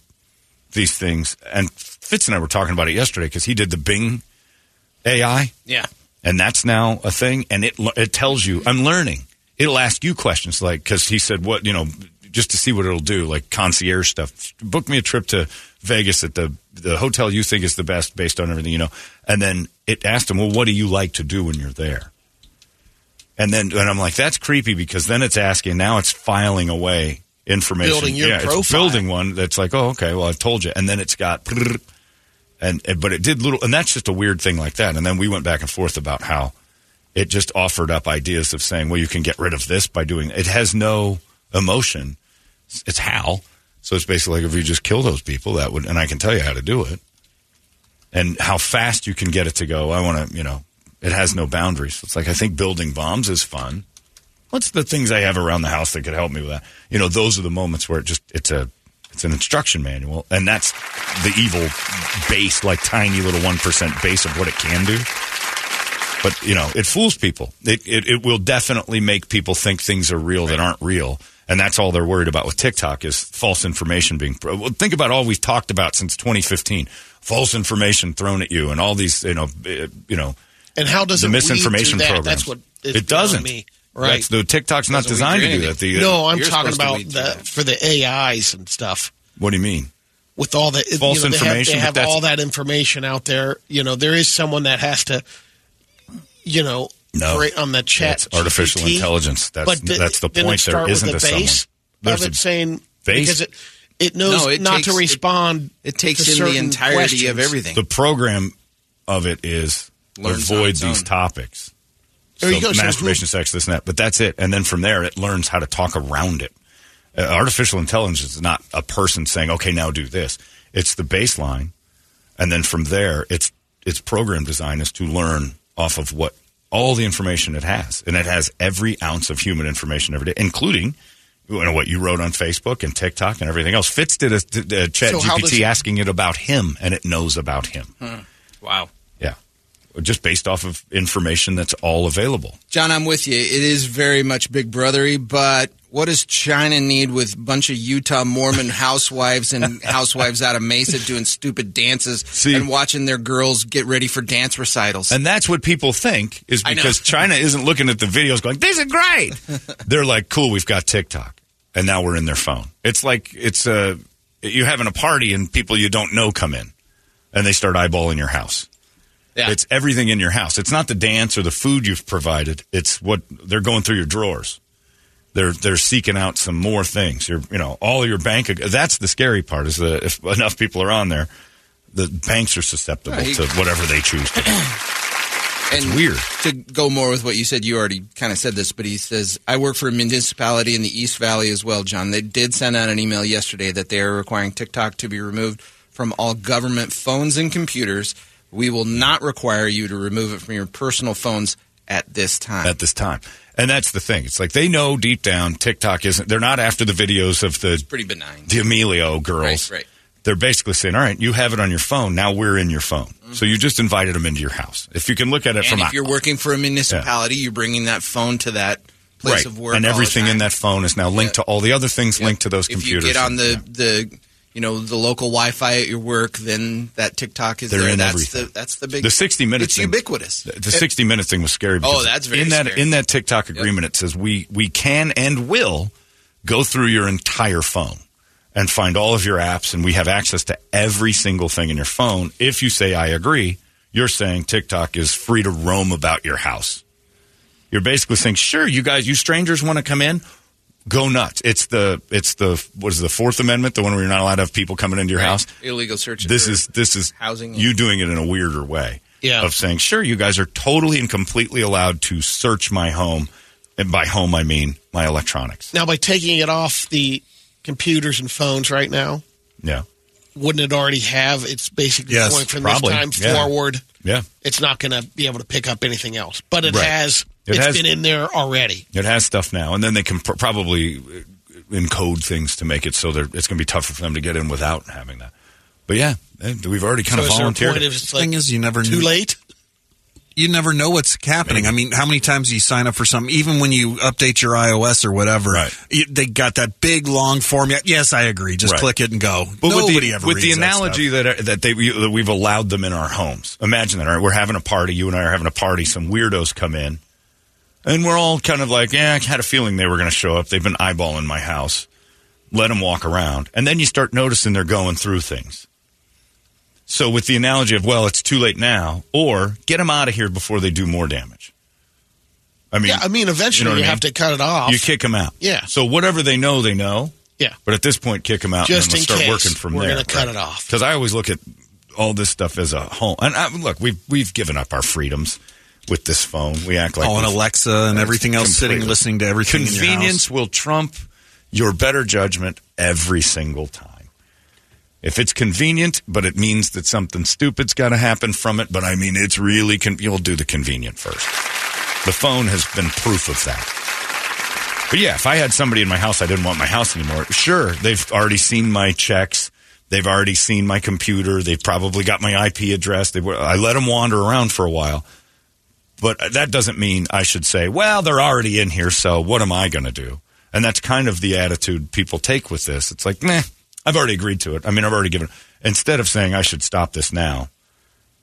S4: these things. And Fitz and I were talking about it yesterday because he did the Bing AI,
S7: Yeah.
S4: and that's now a thing. And it it tells you I'm learning. It'll ask you questions like because he said what you know just to see what it'll do, like concierge stuff. Book me a trip to Vegas at the the hotel you think is the best based on everything you know. And then it asked him, well, what do you like to do when you're there? And then and I'm like, that's creepy because then it's asking. Now it's filing away information.
S5: Building your
S4: yeah,
S5: profile.
S4: building one that's like, oh, okay, well, I've told you. And then it's got. And, and but it did little, and that's just a weird thing like that. And then we went back and forth about how it just offered up ideas of saying, well, you can get rid of this by doing. It has no emotion. It's- It's how. So it's basically like if you just kill those people, that would, and I can tell you how to do it, and how fast you can get it to go. I want to, you know, it has no boundaries. It's like I think building bombs is fun. What's the things I have around the house that could help me with that? You know, those are the moments where it just it's a it's an instruction manual, and that's the evil base, like tiny little one percent base of what it can do. But you know, it fools people. It, it it will definitely make people think things are real that aren't real, and that's all they're worried about with TikTok is false information being. Well, think about all we've talked about since 2015: false information thrown at you, and all these, you know, eh, you know,
S5: and how does
S4: the
S5: it
S4: misinformation
S5: weed through that?
S4: programs.
S5: That's what
S4: it doesn't.
S5: Me. Right.
S4: That's the TikTok's not designed to do that. The, uh,
S5: no, I'm talking about the, for the AIs and stuff.
S4: What do you mean?
S5: With all the
S4: False
S5: you know,
S4: information,
S5: they
S4: but
S5: have, they have all that information out there. You know, there is someone that has to, you know,
S4: No.
S5: on the chat.
S4: It's artificial
S5: GPT.
S4: intelligence. That's
S5: but di-
S4: that's the point. There
S5: start with
S4: isn't
S5: the
S4: a someone.
S5: base
S4: There's
S5: of
S4: a
S5: it saying
S4: base?
S5: because it it knows
S7: No, it
S5: not
S7: takes-
S5: to respond.
S7: It takes
S5: to
S7: in the entirety
S5: questions.
S7: of everything.
S4: the program of it is
S7: Learns
S4: avoid these topics.
S5: There
S4: so
S5: you go. So
S4: masturbation, sex, this and that. But that's it. And then from there, it learns how to talk around it. Uh, artificial intelligence is not a person saying, "Okay, now do this." It's the baseline, and then from there, its its program design is to learn off of what all the information it has, and it has every ounce of human information every day, including. You know what you wrote on Facebook and TikTok and everything else. Fitz did a, a chat
S5: So how does
S4: GPT asking it about him, and it knows about him.
S7: Wow.
S4: Just based off of information that's all available.
S7: John, I'm with you. It is very much big brothery, but what does China need with a bunch of Utah Mormon housewives and housewives out of Mesa doing stupid dances
S4: See-
S7: and watching their girls get ready for dance recitals?
S4: And that's what people think is because China isn't looking at the videos going, "These are great." They're like, "Cool, we've got TikTok." And now we're in their phone. It's like it's uh, you having a party and people you don't know come in and they start eyeballing your house.
S7: Yeah.
S4: It's everything in your house. It's not the dance or the food you've provided. It's what they're going through your drawers. They're they're seeking out some more things. You're, you know, all your bank. That's the scary part is that if enough people are on there, the banks are susceptible
S7: Right.
S4: to whatever they choose to do.
S7: and
S4: weird.
S7: To go more with what you said, you already kind of said this, but he says, I work for a municipality in the East Valley as well, John. They did send out an email yesterday that they are requiring TikTok to be removed from all government phones and computers. We will not require you to remove it from your personal phones at this time.
S4: at this time. And that's the thing. It's like they know deep down TikTok isn't. They're not after the videos of the
S7: Pretty benign.
S4: the Emilio girls.
S7: Right, right.
S4: They're basically saying, "All right, you have it on your phone. Now we're in your phone. So you just invited them into your house. If you can look at it
S7: Mm-hmm. And
S4: from
S7: if you're working for a municipality, you're bringing that phone to that place
S4: right,
S7: of work.
S4: and everything in that phone is now linked to all the other things
S7: Yeah.
S4: linked to those
S7: if
S4: computers.
S7: you get on the
S4: Yeah.
S7: the you know the local Wi-Fi at your work, then that TikTok is
S4: They're
S7: there.
S4: in
S7: that's
S4: everything.
S7: the that's the big
S4: The 60 minutes
S7: It's
S4: thing-
S7: ubiquitous.
S4: The, the 60 minutes thing was scary. Oh, because
S7: Oh, that's very
S4: in that
S7: scary.
S4: in that TikTok agreement. It says we we can and will go through your entire phone and find all of your apps, and we have access to every single thing in your phone. If you say I agree, you're saying TikTok is free to roam about your house. You're basically saying, sure, you guys, you strangers want to come in. Go nuts! It's the it's the what is it, the Fourth Amendment, the one where you're not allowed to have people coming into your house.
S7: illegal search.
S4: This is this is
S7: housing.
S4: you doing it in a weirder way.
S5: Yeah.
S4: Of saying, sure, you guys are totally and completely allowed to search my home. And by home, I mean my electronics.
S5: Now, by taking it off the computers and phones right now,
S4: Yeah.
S5: wouldn't it already have? It's basically
S6: Yes,
S5: going from
S4: probably.
S5: this time
S4: Yeah.
S5: forward.
S4: Yeah.
S5: It's not going to be able to pick up anything else, but it
S4: Right.
S5: has.
S4: It
S5: it's
S4: has-
S5: been in there already.
S4: It has stuff now. And then they can pr- probably uh, encode things to make it so that it's going to be tougher for them to get in without having that. But yeah, eh, we've already kind
S5: so
S4: of
S5: is there a
S4: volunteered.
S5: point
S4: it.
S5: like
S6: Thing is, you never
S5: too
S6: knew-
S5: late?
S6: you never know what's happening. I mean, how many times do you sign up for something? Even when you update your iOS or whatever,
S4: Right.
S6: you- they got that big long form. Yes, I agree. Just
S4: Right.
S6: click it and go.
S4: But
S6: Nobody
S4: with the,
S6: ever
S4: with the
S6: reads that
S4: analogy
S6: stuff.
S4: that that they that we've allowed them in our homes. Imagine that. All right, we're having a party. You and I are having a party. Some weirdos come in, and we're all kind of like, "Yeah, I had a feeling they were going to show up. They've been eyeballing my house. Let them walk around." And then you start noticing they're going through things. So with the analogy of, well, it's too late now, or get them out of here before they do more damage. I mean,
S5: Yeah, I mean, eventually you,
S4: I mean?
S5: have to cut it off.
S4: you kick them out.
S5: Yeah.
S4: So whatever they know, they know.
S5: yeah.
S4: But at this point, kick them out
S5: Just
S4: and we'll start
S5: case,
S4: working from
S5: we're
S4: there.
S5: gonna cut it off.
S4: Because I always look at all this stuff as a whole. And I, look, we've we've given up our freedoms with this phone. We act like
S6: oh, and Alexa and everything else sitting listening to everything.
S4: Convenience will trump your better judgment every single time. If it's convenient, but it means that something stupid's got to happen from it, but I mean, it's really, con- you'll do the convenient first. The phone has been proof of that. But yeah, if I had somebody in my house I didn't want my house anymore, sure, they've already seen my checks. They've already seen my computer. They've probably got my IP address. They, were- I let them wander around for a while. But that doesn't mean I should say, well, they're already in here, so what am I going to do? And that's kind of the attitude people take with this. It's like, meh, I've already agreed to it. I mean, I've already given. Instead of saying I should stop this now,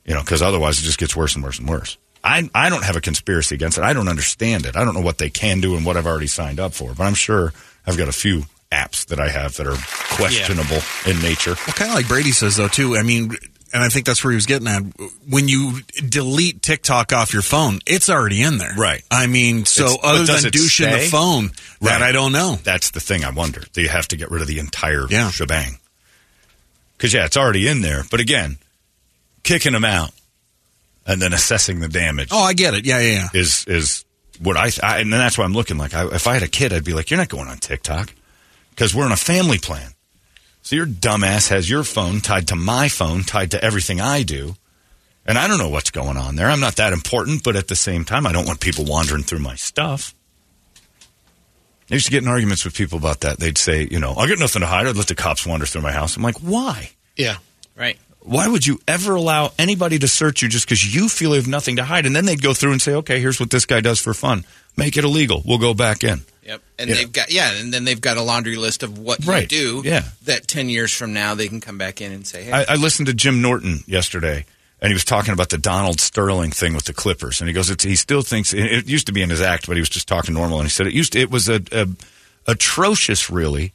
S4: you know, because otherwise it just gets worse and worse and worse. I I don't have a conspiracy against it. I don't understand it. I don't know what they can do and what I've already signed up for. But I'm sure I've got a few apps that I have that are questionable in nature.
S6: Well, kind of like Brady says, though, too. I mean, and I think that's where he was getting at. When you delete TikTok off your phone, it's already in there.
S4: Right.
S6: I mean, so
S4: It's-
S6: other than douching the
S4: stay?
S6: phone, that
S4: Right.
S6: I don't know.
S4: That's the thing I wonder. Do you have to get rid of the entire
S6: Yeah.
S4: shebang? Because, yeah, it's already in there. But again, kicking them out and then assessing the damage
S6: Oh, I get it. Yeah, yeah, yeah.
S4: is is what I, I and that's why I'm looking like. I, if I had a kid, I'd be like, "You're not going on TikTok because we're on a family plan." So your dumbass has your phone tied to my phone, tied to everything I do, and I don't know what's going on there. I'm not that important, but at the same time, I don't want people wandering through my stuff. I used to get in arguments with people about that. They'd say, you know, I got nothing to hide. I'd let the cops wander through my house. I'm like, why?
S5: Yeah.
S7: Right.
S4: Why would you ever allow anybody to search you just because you feel you have nothing to hide? And then they'd go through and say, okay, here's what this guy does for fun. Make it illegal. We'll go back in.
S7: Yep. And
S4: Yeah.
S7: they've got yeah, and then they've got a laundry list of what
S4: Right.
S7: you do.
S4: Yeah.
S7: That ten years from now they can come back in and say, Hey,
S4: I, I listened to Jim Norton yesterday, and he was talking about the Donald Sterling thing with the Clippers, and he goes, it's, he still thinks it, it used to be in his act, but he was just talking normal, and he said it used to, it was a, a atrocious, really.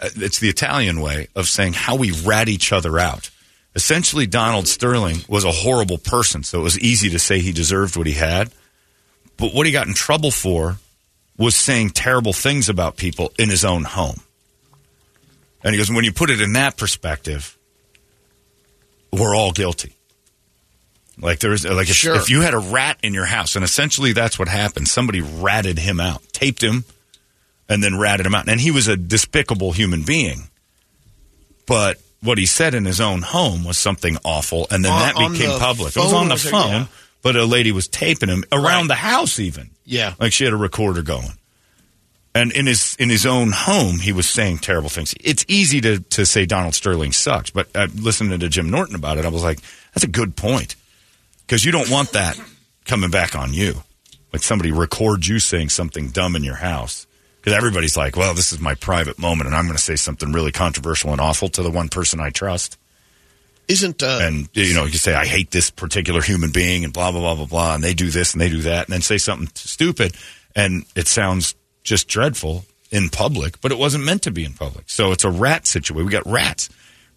S4: Uh, It's the Italian way of saying how we rat each other out. Essentially, Donald Sterling was a horrible person, so it was easy to say he deserved what he had. But what he got in trouble for was saying terrible things about people in his own home. And he goes, when you put it in that perspective, we're all guilty. Like there's like if,
S5: Sure.
S4: if you had a rat in your house, and essentially that's what happened. Somebody ratted him out, taped him, and then ratted him out. And he was a despicable human being. But what he said in his own home was something awful, and then
S5: On-
S4: that became public. It was on the
S5: it?
S4: phone,
S5: Yeah.
S4: but a lady was taping him around
S5: Right.
S4: the house, even.
S5: Yeah.
S4: Like she had a recorder going. And in his in his own home, he was saying terrible things. It's easy to, to say Donald Sterling sucks, but uh, listening to Jim Norton about it, I was like, that's a good point. Because you don't want that coming back on you. Like somebody records you saying something dumb in your house. Because everybody's like, well, this is my private moment, and I'm going to say something really controversial and awful to the one person I trust.
S5: Isn't uh,
S4: And, you know, you say, I hate this particular human being, and blah, blah, blah, blah, blah, and they do this and they do that, and then say something stupid, and it sounds just dreadful in public, but it wasn't meant to be in public. So it's a rat situation. We got rats.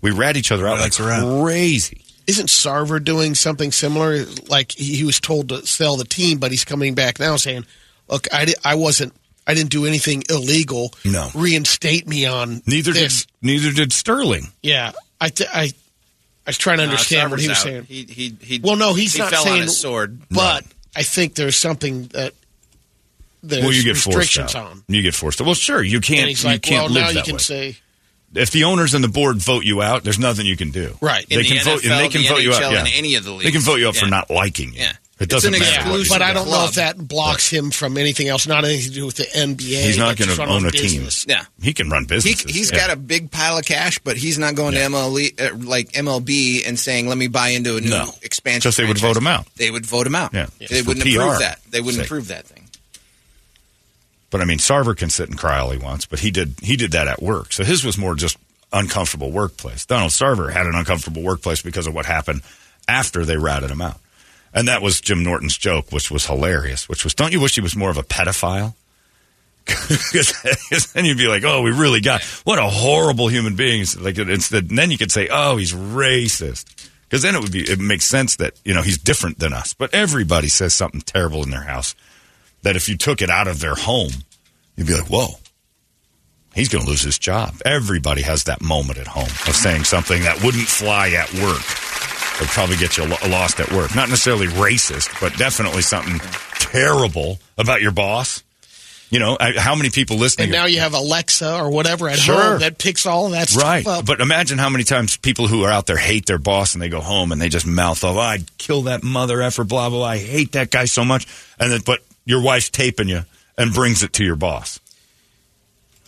S4: We rat each other out
S6: Rats
S4: like crazy.
S5: isn't Sarver doing something similar? Like he, he was told to sell the team, but he's coming back now saying, "Look, I, di- I wasn't, I didn't do anything illegal.
S4: No.
S5: reinstate me on
S4: Neither
S5: this."
S4: did neither did Sterling.
S5: Yeah, I, th- I, I was trying to understand what he was
S7: out.
S5: saying.
S7: He, he, he,
S5: well, no, he's
S7: he
S5: not
S7: fell
S5: saying
S7: on his sword.
S5: but I think there's something that there's
S4: well, you get forced
S5: restrictions
S4: out.
S5: on.
S4: You get forced out. Well, sure, you can't.
S5: And he's
S4: you
S5: like,
S4: can't
S5: well,
S4: live
S5: now you can
S4: way.
S5: say,
S4: if the owners and the board vote you out, there's nothing you can do.
S5: Right.
S4: They
S7: In the
S4: can vote. and they can
S7: the
S4: vote you out. Yeah.
S7: and any of the leagues.
S4: They can vote you out for not liking you.
S7: Yeah.
S4: It doesn't
S7: an
S4: matter.
S7: exclusive
S5: but I
S4: do.
S5: don't know if that blocks him from anything else. Not anything to do with the NBA.
S4: He's not going to own
S5: his
S4: a team.
S7: Yeah.
S4: He can run business.
S7: He,
S4: businesses.
S7: he's
S4: yeah.
S7: got a big pile of cash, but he's not going
S4: Yeah.
S7: to MLE, uh, like MLB and saying, "Let me buy into a new
S4: No.
S7: expansion."
S4: Because they would vote him out.
S7: They would vote him out.
S4: Yeah.
S7: They
S4: For
S7: wouldn't
S4: PR
S7: approve that. They wouldn't
S4: sake.
S7: approve that thing.
S4: But I mean, Sarver can sit and cry all he wants, but he did he did that at work. So his was more just uncomfortable workplace. Donald Sarver had an uncomfortable workplace because of what happened after they ratted him out. And that was Jim Norton's joke, which was hilarious, which was, don't you wish he was more of a pedophile? Because then you'd be like, oh, we really got, what a horrible human being. Like, instead, then you could say, oh, he's racist. Because then it would be, it makes sense that, you know, he's different than us. But everybody says something terrible in their house that if you took it out of their home, you'd be like, whoa, he's going to lose his job. Everybody has that moment at home of saying something that wouldn't fly at work. Would probably get you lost at work. Not necessarily racist, but definitely something terrible about your boss. You know, I, how many people listening?
S5: And now you have Alexa or whatever at
S4: Sure.
S5: home that picks all that stuff
S4: Right.
S5: up.
S4: But imagine how many times people who are out there hate their boss and they go home and they just mouth off, oh, I'd kill that mother effer, blah, blah, blah. I hate that guy so much. And then, but your wife's taping you and brings it to your boss.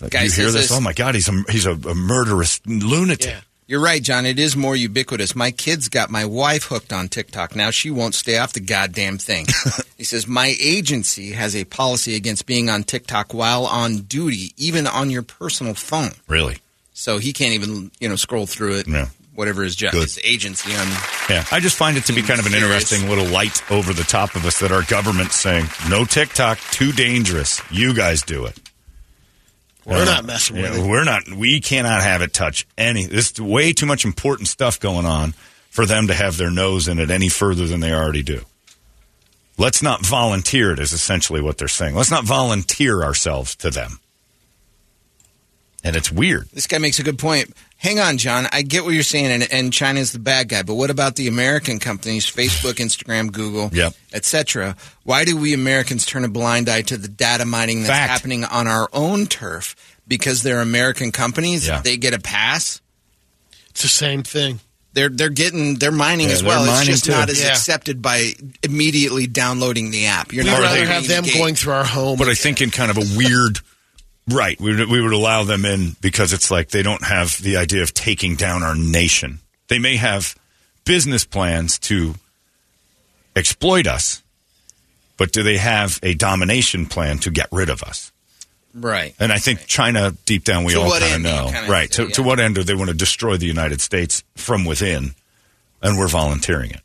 S4: Like,
S7: Guy
S4: you hear this?
S7: this-
S4: Oh my God, he's a, he's a, a murderous lunatic.
S5: Yeah.
S7: You're right, John. It is more ubiquitous. My kids got my wife hooked on TikTok. Now she won't stay off the goddamn thing. he says, My agency has a policy against being on TikTok while on duty, even on your personal phone.
S4: Really?
S7: So he can't even, you know, scroll through it.
S4: Yeah.
S7: Whatever his job,
S4: Good.
S7: his agency on.
S4: Yeah, I just find it to be kind of an
S7: Serious.
S4: interesting little light over the top of us that our government's saying, no TikTok, too dangerous. You guys do it.
S5: We're uh, not messing with
S4: Yeah,
S5: it.
S4: We're not. We cannot have it touch any. There's way too much important stuff going on for them to have their nose in it any further than they already do. Let's not volunteer it. Is essentially what they're saying. Let's not volunteer ourselves to them. And it's weird.
S7: This guy makes a good point. Hang on, John. I get what you're saying, and, and China's the bad guy. But what about the American companies, Facebook, Instagram, Google,
S4: Yep.
S7: etc.? Why do we Americans turn a blind eye to the data mining that's
S4: Fact.
S7: happening on our own turf? Because they're American companies,
S4: Yeah.
S7: they get a pass.
S5: It's the same thing.
S7: They're they're getting they're mining
S4: Yeah,
S7: as
S4: they're
S7: well. It's just
S4: too.
S7: not as
S5: Yeah.
S7: accepted by immediately downloading the app. You're
S5: We'd
S7: not
S5: rather have them
S7: the
S5: going through our home.
S4: But I think in kind of a weird. Right, we would, we would allow them in because it's like they don't have the idea of taking down our nation. They may have business plans to exploit us, but do they have a domination plan to get rid of us?
S7: right.
S4: And I think China, deep down, we
S7: To
S4: all kind of
S7: end do you
S4: know.
S7: kinda
S4: right. To, to what end do they want to destroy the United States from within? And we're volunteering it.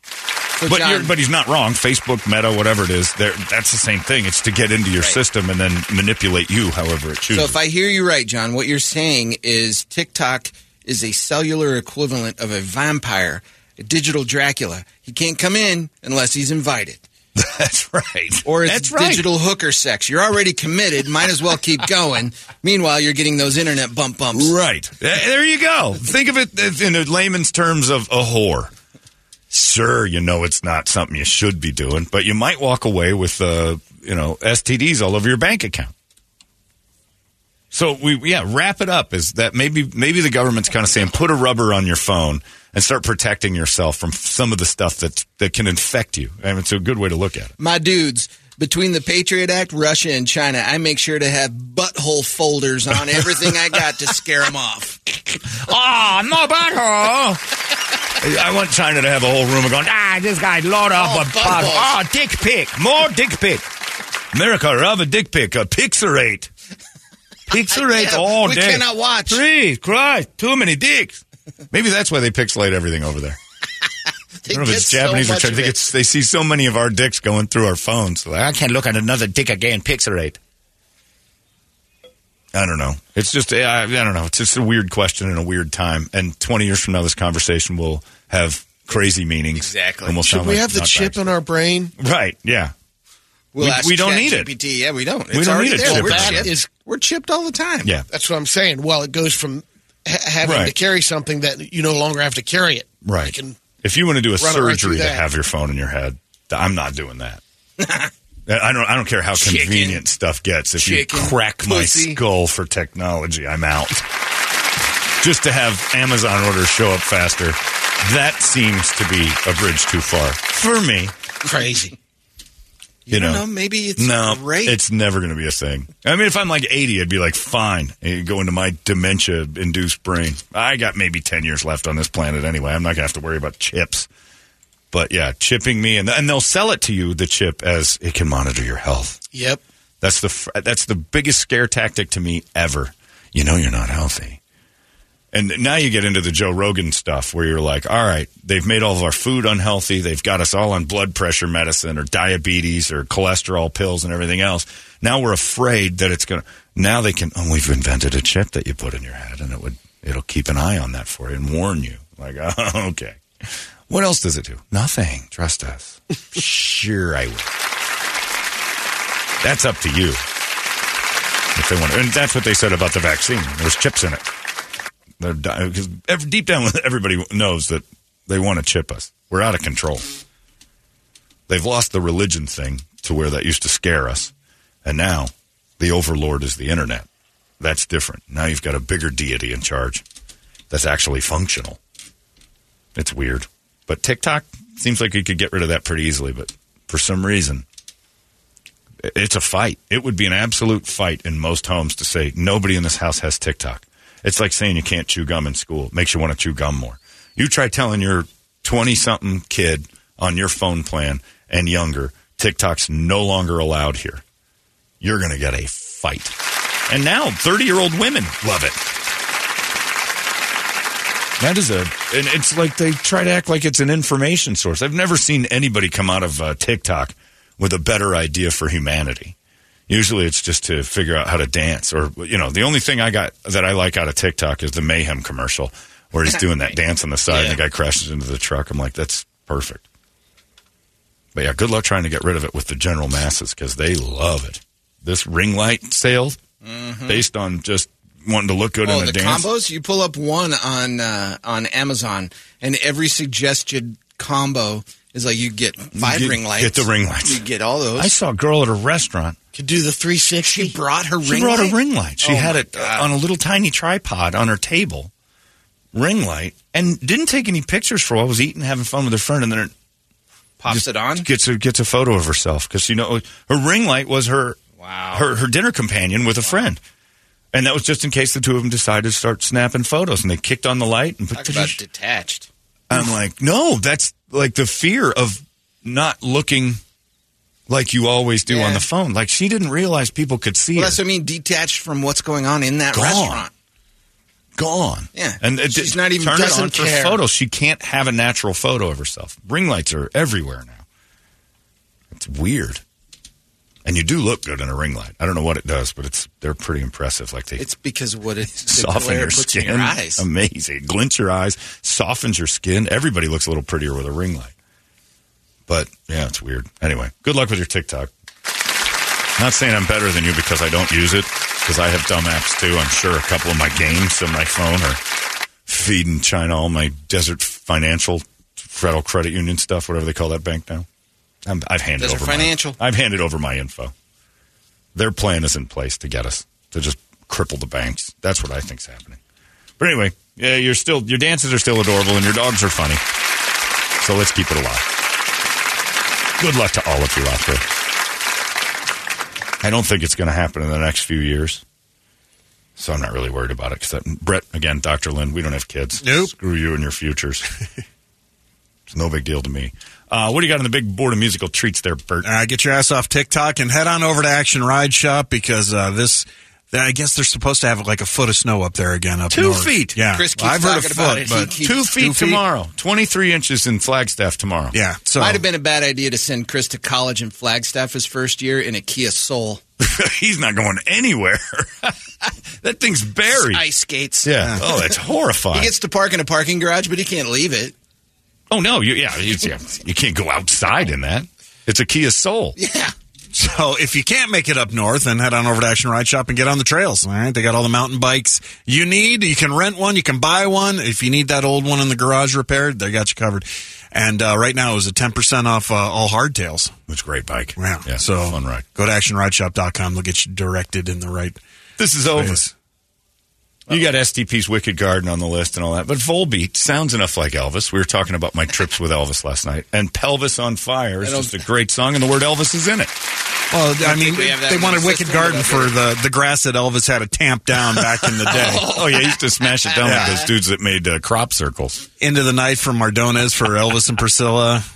S7: So,
S4: But,
S7: John-
S4: you're, but he's not wrong. Facebook, Meta, whatever it is, that's the same thing. It's to get into your
S7: Right.
S4: system and then manipulate you however it chooses.
S7: So if I hear you right, John, what you're saying is TikTok is a cellular equivalent of a vampire, a digital Dracula. He can't come in unless he's invited.
S4: That's right.
S7: Or it's
S4: That's right.
S7: digital hooker sex. You're already committed. Might as well keep going. Meanwhile, you're getting those internet bump bumps.
S4: Right. Eh, There you go. Think of it in a layman's terms of a whore. Sure, you know it's not something you should be doing, but you might walk away with, uh, you know, STDs all over your bank account. So we, yeah, wrap it up. Is that maybe maybe the government's kind of saying put a rubber on your phone and start protecting yourself from some of the stuff that that can infect you. I mean, it's a good way to look at it.
S7: My dudes, between the Patriot Act, Russia, and China, I make sure to have butthole folders on everything I got to scare them off.
S4: Oh, no butthole. I want China to have a whole room of going, ah, this guy load up
S7: Oh,
S4: a
S7: buttholes.
S4: butthole. Oh, dick pic. More dick pic. America, have a dick pic. A pixelate. Pixelate
S7: Yeah,
S4: all
S7: we
S4: day.
S7: cannot watch.
S4: Please, Christ, too many dicks. Maybe that's why they pixelate everything over there.
S5: They
S4: I don't know if
S5: get
S4: it's
S5: so
S4: Japanese or Chinese. I
S5: of it.
S4: they see so many of our dicks going through our phones. Like, I can't look at another dick again. Pixelate. I don't know. It's just, I, I don't know. It's just a weird question in a weird time. And 20 years from now, this conversation will have crazy meanings.
S7: Exactly.
S4: And we'll
S5: Should we
S4: like
S5: have the
S4: nutbags.
S5: chip in our brain?
S4: Right, yeah.
S7: We'll
S4: We-
S7: ask
S4: we don't need it.
S7: ChatGPT. Yeah, we don't.
S4: We
S7: It's
S4: don't
S7: already
S4: need a
S7: there.
S4: chip
S7: We're chipped.
S5: is-
S7: We're chipped all the time.
S4: Yeah.
S5: That's what I'm saying. Well, it goes from ha- having
S4: Right.
S5: to carry something that you no longer have to carry it.
S4: Right.
S5: You can
S4: If you want to do a
S5: Run right
S4: surgery to have your phone in your head, I'm not doing that. I don't. I don't care how
S7: Chicken.
S4: convenient stuff gets. If
S7: Chicken.
S4: you crack my skull for technology, I'm out. Just to have Amazon orders show up faster, that seems to be a bridge too far for me.
S5: crazy.
S4: You, know,
S7: know, maybe it's
S4: no,
S7: great.
S4: it's never going to be a thing. I mean, if I'm like 80, I'd be like, fine, you go into my dementia-induced brain. I got maybe 10 years left on this planet anyway. I'm not going to have to worry about chips. But yeah, chipping me, and and they'll sell it to you the chip as it can monitor your health.
S5: Yep.
S4: That's the that's the biggest scare tactic to me ever. You know you're not healthy. And now you get into the Joe Rogan stuff where you're like, all right, they've made all of our food unhealthy. They've got us all on blood pressure medicine or diabetes or cholesterol pills and everything else. Now we're afraid that it's going to, now they can, oh, we've invented a chip that you put in your head and it would, it'll keep an eye on that for you and warn you. Like, oh, okay. What else does it do? Nothing. Trust us. sure, I will. That's up to you. If they want to. And that's what they said about the vaccine. There's chips in it. They're because deep down, everybody knows that they want to chip us. We're out of control. They've lost the religion thing to where that used to scare us, and now the overlord is the internet. That's different. Now you've got a bigger deity in charge that's actually functional. It's weird, but TikTok seems like you could get rid of that pretty easily. But for some reason, it's a fight. It would be an absolute fight in most homes to say nobody in this house has TikTok. It's like saying you can't chew gum in school. It makes you want to chew gum more. You try telling your 20 something kid on your phone plan and younger, TikTok's no longer allowed here. You're going to get a fight. And now 30 year old women love it. That is a, and it's like they try to act like it's an information source. I've never seen anybody come out of uh, TikTok with a better idea for humanity. Usually it's just to figure out how to dance or, you know, the only thing I got that I like out of TikTok is the Mayhem commercial where he's doing that dance on the side and the guy crashes into the truck. I'm like, that's perfect. But yeah, good luck trying to get rid of it with the general masses because they love it. This ring light sale based on just wanting to look good
S7: Oh,
S4: in a
S7: the
S4: dance.
S7: combos! You pull up one on uh, on Amazon, and every suggested combo is like you get five
S4: Get-
S7: ring lights.
S4: get the ring lights.
S7: You get all those.
S4: I saw a girl at a restaurant.
S5: Could do the 360.
S7: she brought her
S4: She
S7: ring.
S4: brought
S7: light?
S4: a ring light. She
S7: Oh
S4: had it
S7: God.
S4: on a little tiny tripod on her table. Ring light. And didn't take any pictures for while. Was eating, having fun with her friend, and then it
S7: Pops it on.
S4: gets a gets a photo of herself because you know her ring light was her
S7: Wow.
S4: her her dinner companion with a friend, and that was just in case the two of them decided to start snapping photos. And they kicked on the light and
S7: Talk about detached.
S4: I'm like, no, that's like the fear of not looking like you always do
S7: Yeah.
S4: on the phone. Like she didn't realize people could see
S7: Well,
S4: her.
S7: that's what I mean. Detached from what's going on in that
S4: Gone.
S7: restaurant.
S4: gone.
S7: Yeah.
S4: and it,
S7: She's not even-
S4: turn it on for
S7: care.
S4: photos. She can't have a natural photo of herself. Ring lights are everywhere now. It's weird, and you do look good in a ring light. I don't know what it does, but it's they're pretty impressive. Like they
S7: It's because what it the
S4: soften your skin.
S7: your eyes.
S4: Amazing. Glints your eyes, softens your skin. Everybody looks a little prettier with a ring light. But yeah, it's weird. Anyway, good luck with your TikTok. Not saying I'm better than you because I don't use it, because I have dumb apps too. I'm sure a couple of my games on my phone are feeding China all my desert financial Federal Credit Union stuff, whatever they call that bank now. I'm, I've handed
S7: Desert
S4: over
S7: Financial.
S4: My, I've handed over my info. Their plan is in place to get us to just cripple the banks. That's what I think's happening. But anyway, yeah, you're still your dances are still adorable and your dogs are funny. So let's keep it alive. Good luck to all of you out there. I don't think it's going to happen in the next few years. So I'm not really worried about it. Because Brett, again, Dr. Lynn, we don't have kids.
S6: Nope.
S4: Screw you and your futures. it's no big deal to me. Uh, what do you got on the big board of musical treats there, Bert?
S6: Uh, get your ass off TikTok and head on over to Action Ride Shop because uh, this. I guess they're supposed to have like a foot of snow up there again. Up
S4: Two
S6: north.
S4: feet.
S6: Yeah,
S7: Chris keeps
S6: I've heard a
S7: talking about
S6: foot,
S7: it. He
S6: but
S7: keeps-
S4: Two feet
S6: Two feet?
S4: tomorrow. 23 inches in Flagstaff tomorrow.
S6: yeah. So
S7: Might have been a bad idea to send Chris to college in Flagstaff his first year in a Kia Soul.
S4: He's not going anywhere. that thing's buried.
S7: Ice skates.
S4: Yeah. Oh, that's horrifying.
S7: He gets to park in a parking garage, but he can't leave it.
S4: oh no, you, yeah, you, yeah, you can't go outside in that. It's a Kia Soul.
S7: Yeah.
S6: So if you can't make it up north, then head on over to Action Ride Shop and get on the trails. All right, they got all the mountain bikes you need. You can rent one, you can buy one. If you need that old one in the garage repaired, they got you covered. And uh, right now, it was a ten percent off uh, all hardtails.
S4: It's a great bike.
S6: Yeah,
S4: yeah
S6: so
S4: fun ride.
S6: Go to actionrideshop.com. They'll get you directed in the right.
S4: This is Elvis. You got STP's Wicked Garden on the list and all that, but Volbeat sounds enough like Elvis. We were talking about my trips with Elvis last night, and Pelvis on Fire is just a great song, and the word Elvis is in it.
S6: Well, I mean,
S7: we have
S6: they wanted Wicked Garden for the the grass that Elvis had to tamp down back in the day.
S4: Oh yeah, he used to smash it down
S6: Yeah.
S4: like those dudes that made uh, crop circles.
S6: Into the night from Mardones for Elvis and Priscilla.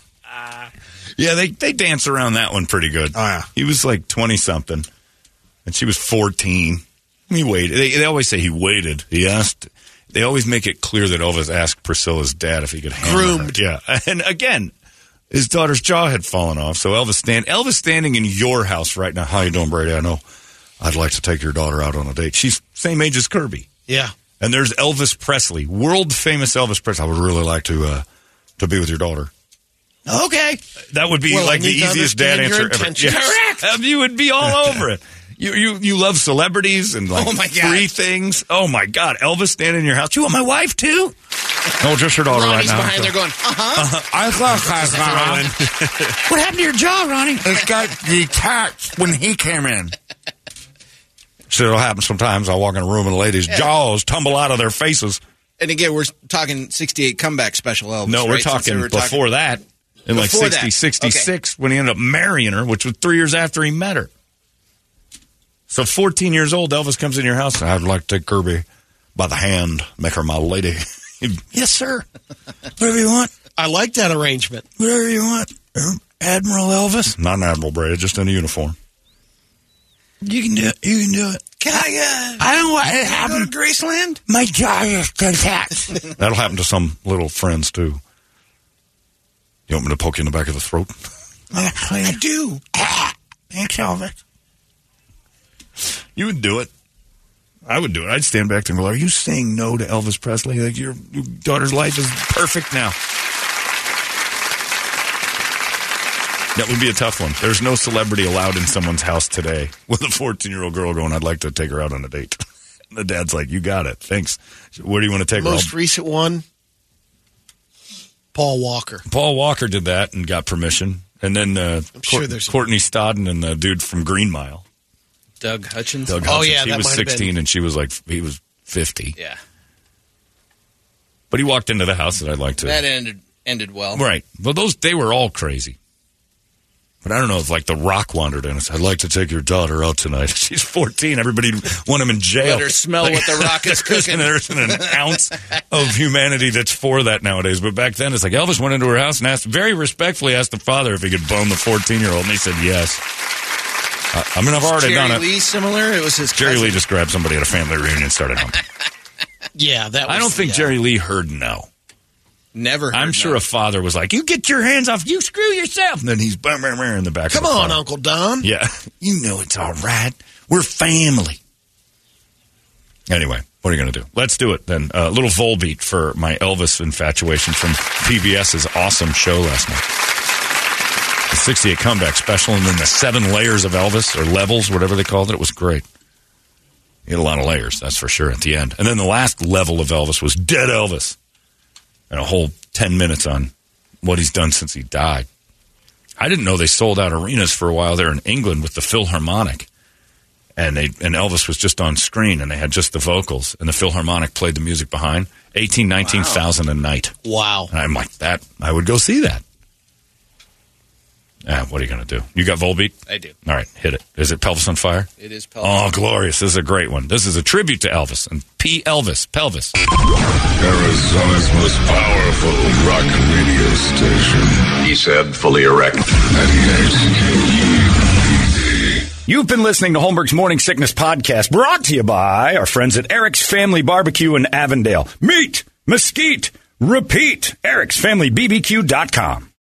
S4: Yeah, they they dance around that one pretty good.
S6: Oh, yeah.
S4: he was like twenty something, and she was fourteen. He waited. They, they always say he waited. He asked. They always make it clear that Elvis asked Priscilla's dad if he could.
S5: Groomed.
S4: Yeah, and again, his daughter's jaw had fallen off. So Elvis stand Elvis standing in your house right now. How you doing, Brady? I know. I'd like to take your daughter out on a date. She's same age as Kirby.
S5: Yeah.
S4: And there's Elvis Presley, world famous Elvis Presley. I would really like to uh, to be with your daughter. Okay, that would be
S5: Well,
S4: like the easiest dad answer ever. Yes. Um, You would be all over it. You you you love celebrities and like
S7: Oh, my God.
S4: free things. Oh my God, Elvis standing in your house. You want my wife too? No, just your daughter
S7: Ronnie's
S4: right now.
S7: behind there going, uh-huh.
S8: I thought
S4: What happened to your jaw, Ronnie?
S8: it got detached when he came in.
S4: So it'll happen sometimes. I walk in a room and the ladies' jaws tumble out of their faces.
S7: And again, we're talking 68 comeback special Elvis.
S4: No, we're
S7: right?
S4: Talking
S7: were
S4: before that. In like
S7: Before
S4: 60,
S7: that.
S4: 66, when he ended up marrying her, which was three years after he met her. So 14 years old, Elvis comes in your house. I'd like to take Kirby by the hand, make her my lady. yes, sir. Whatever you want.
S5: I like that arrangement.
S4: Whatever you want. Admiral Elvis. Not an Admiral Brady, just in a uniform. You can do it. You can do it.
S7: Can I, uh,
S8: I don't know what
S7: go to Graceland?
S8: My jaw is detached.
S4: That'll happen to some little friends, too. You want me to poke you in the back of the throat?
S8: I do. Thanks, Elvis.
S4: You would do it. I would do it. I'd stand back and go, Are you saying no to Elvis Presley? Like your, your daughter's life is perfect now. That would be a tough one. There's no celebrity allowed in someone's house today with a 14 year old girl going, I'd like to take her out on a date. the dad's like, You got it. Thanks. Where do you want to take her?
S5: Most recent one, Paul Walker.
S4: Paul Walker did that and got permission. And then uh,
S5: I'm sure there's-
S4: Courtney Stodden and the dude from Green Mile.
S7: Doug Hutchins.
S4: Doug
S5: Oh, yeah,
S4: he
S5: that
S4: was
S5: might have been-
S4: 16 and she was like, he was 50.
S7: Yeah.
S4: But he walked into the house that I'd like to.
S7: That ended ended well.
S4: Right. Well, those they were all crazy. But I don't know if like The Rock wandered in and said, "I'd like to take your daughter out tonight." She's 14. Everybody want him in jail.
S7: Let her smell what The Rock is cooking.
S4: There isn't an ounce of humanity that's for that nowadays. But back then, it's like Elvis went into her house and asked, very respectfully, asked the father if he could bone the 14 year old, and he said yes. Uh, I mean, I've already
S7: Jerry
S4: done it.
S7: Jerry Lee similar. It was his
S4: Jerry
S7: cousin.
S4: Lee just grabbed somebody at a family reunion and started humping.
S5: Yeah, that. Was,
S4: I don't think
S5: yeah.
S4: Jerry Lee heard no.
S7: Never.
S4: I'm sure
S7: no.
S4: a father was like, "You get your hands off, you screw yourself," and then he's bam, bam, bam in the back.
S5: Come
S4: of the
S5: on,
S4: car.
S5: Uncle Don.
S4: Yeah, you know it's all right. We're family. Anyway, what are you going to do? Let's do it then. A little Volbeat for my Elvis infatuation from PBS's awesome show last night. The 68 comeback special, and then the seven layers of Elvis, or levels, whatever they called it. It was great. He had a lot of layers, that's for sure, at the end. And then the last level of Elvis was Dead Elvis. And a whole 10 minutes on what he's done since he died. I didn't know they sold out arenas for a while there in England with the Philharmonic. And they and Elvis was just on screen and they had just the vocals and the Philharmonic played the music behind. 18, 19,000 a night.
S5: Wow.
S4: And I'm like, that, I would go see that. Ah, what are you going to do? You got Volbeat?
S7: I do.
S4: All right, hit it. Is it Pelvis on Fire?
S7: It is Pelvis.
S4: Oh, glorious. This is a great one. This is a tribute to Elvis and P. Elvis, Pelvis.
S2: Arizona's most powerful rock radio station.
S9: He said, fully erect.
S2: 98
S4: You've been listening to Holmberg's Morning Sickness Podcast, brought to you by our friends at Eric's Family Barbecue in Avondale. Meat, mesquite, repeat. Eric'sFamilyBBQ.com.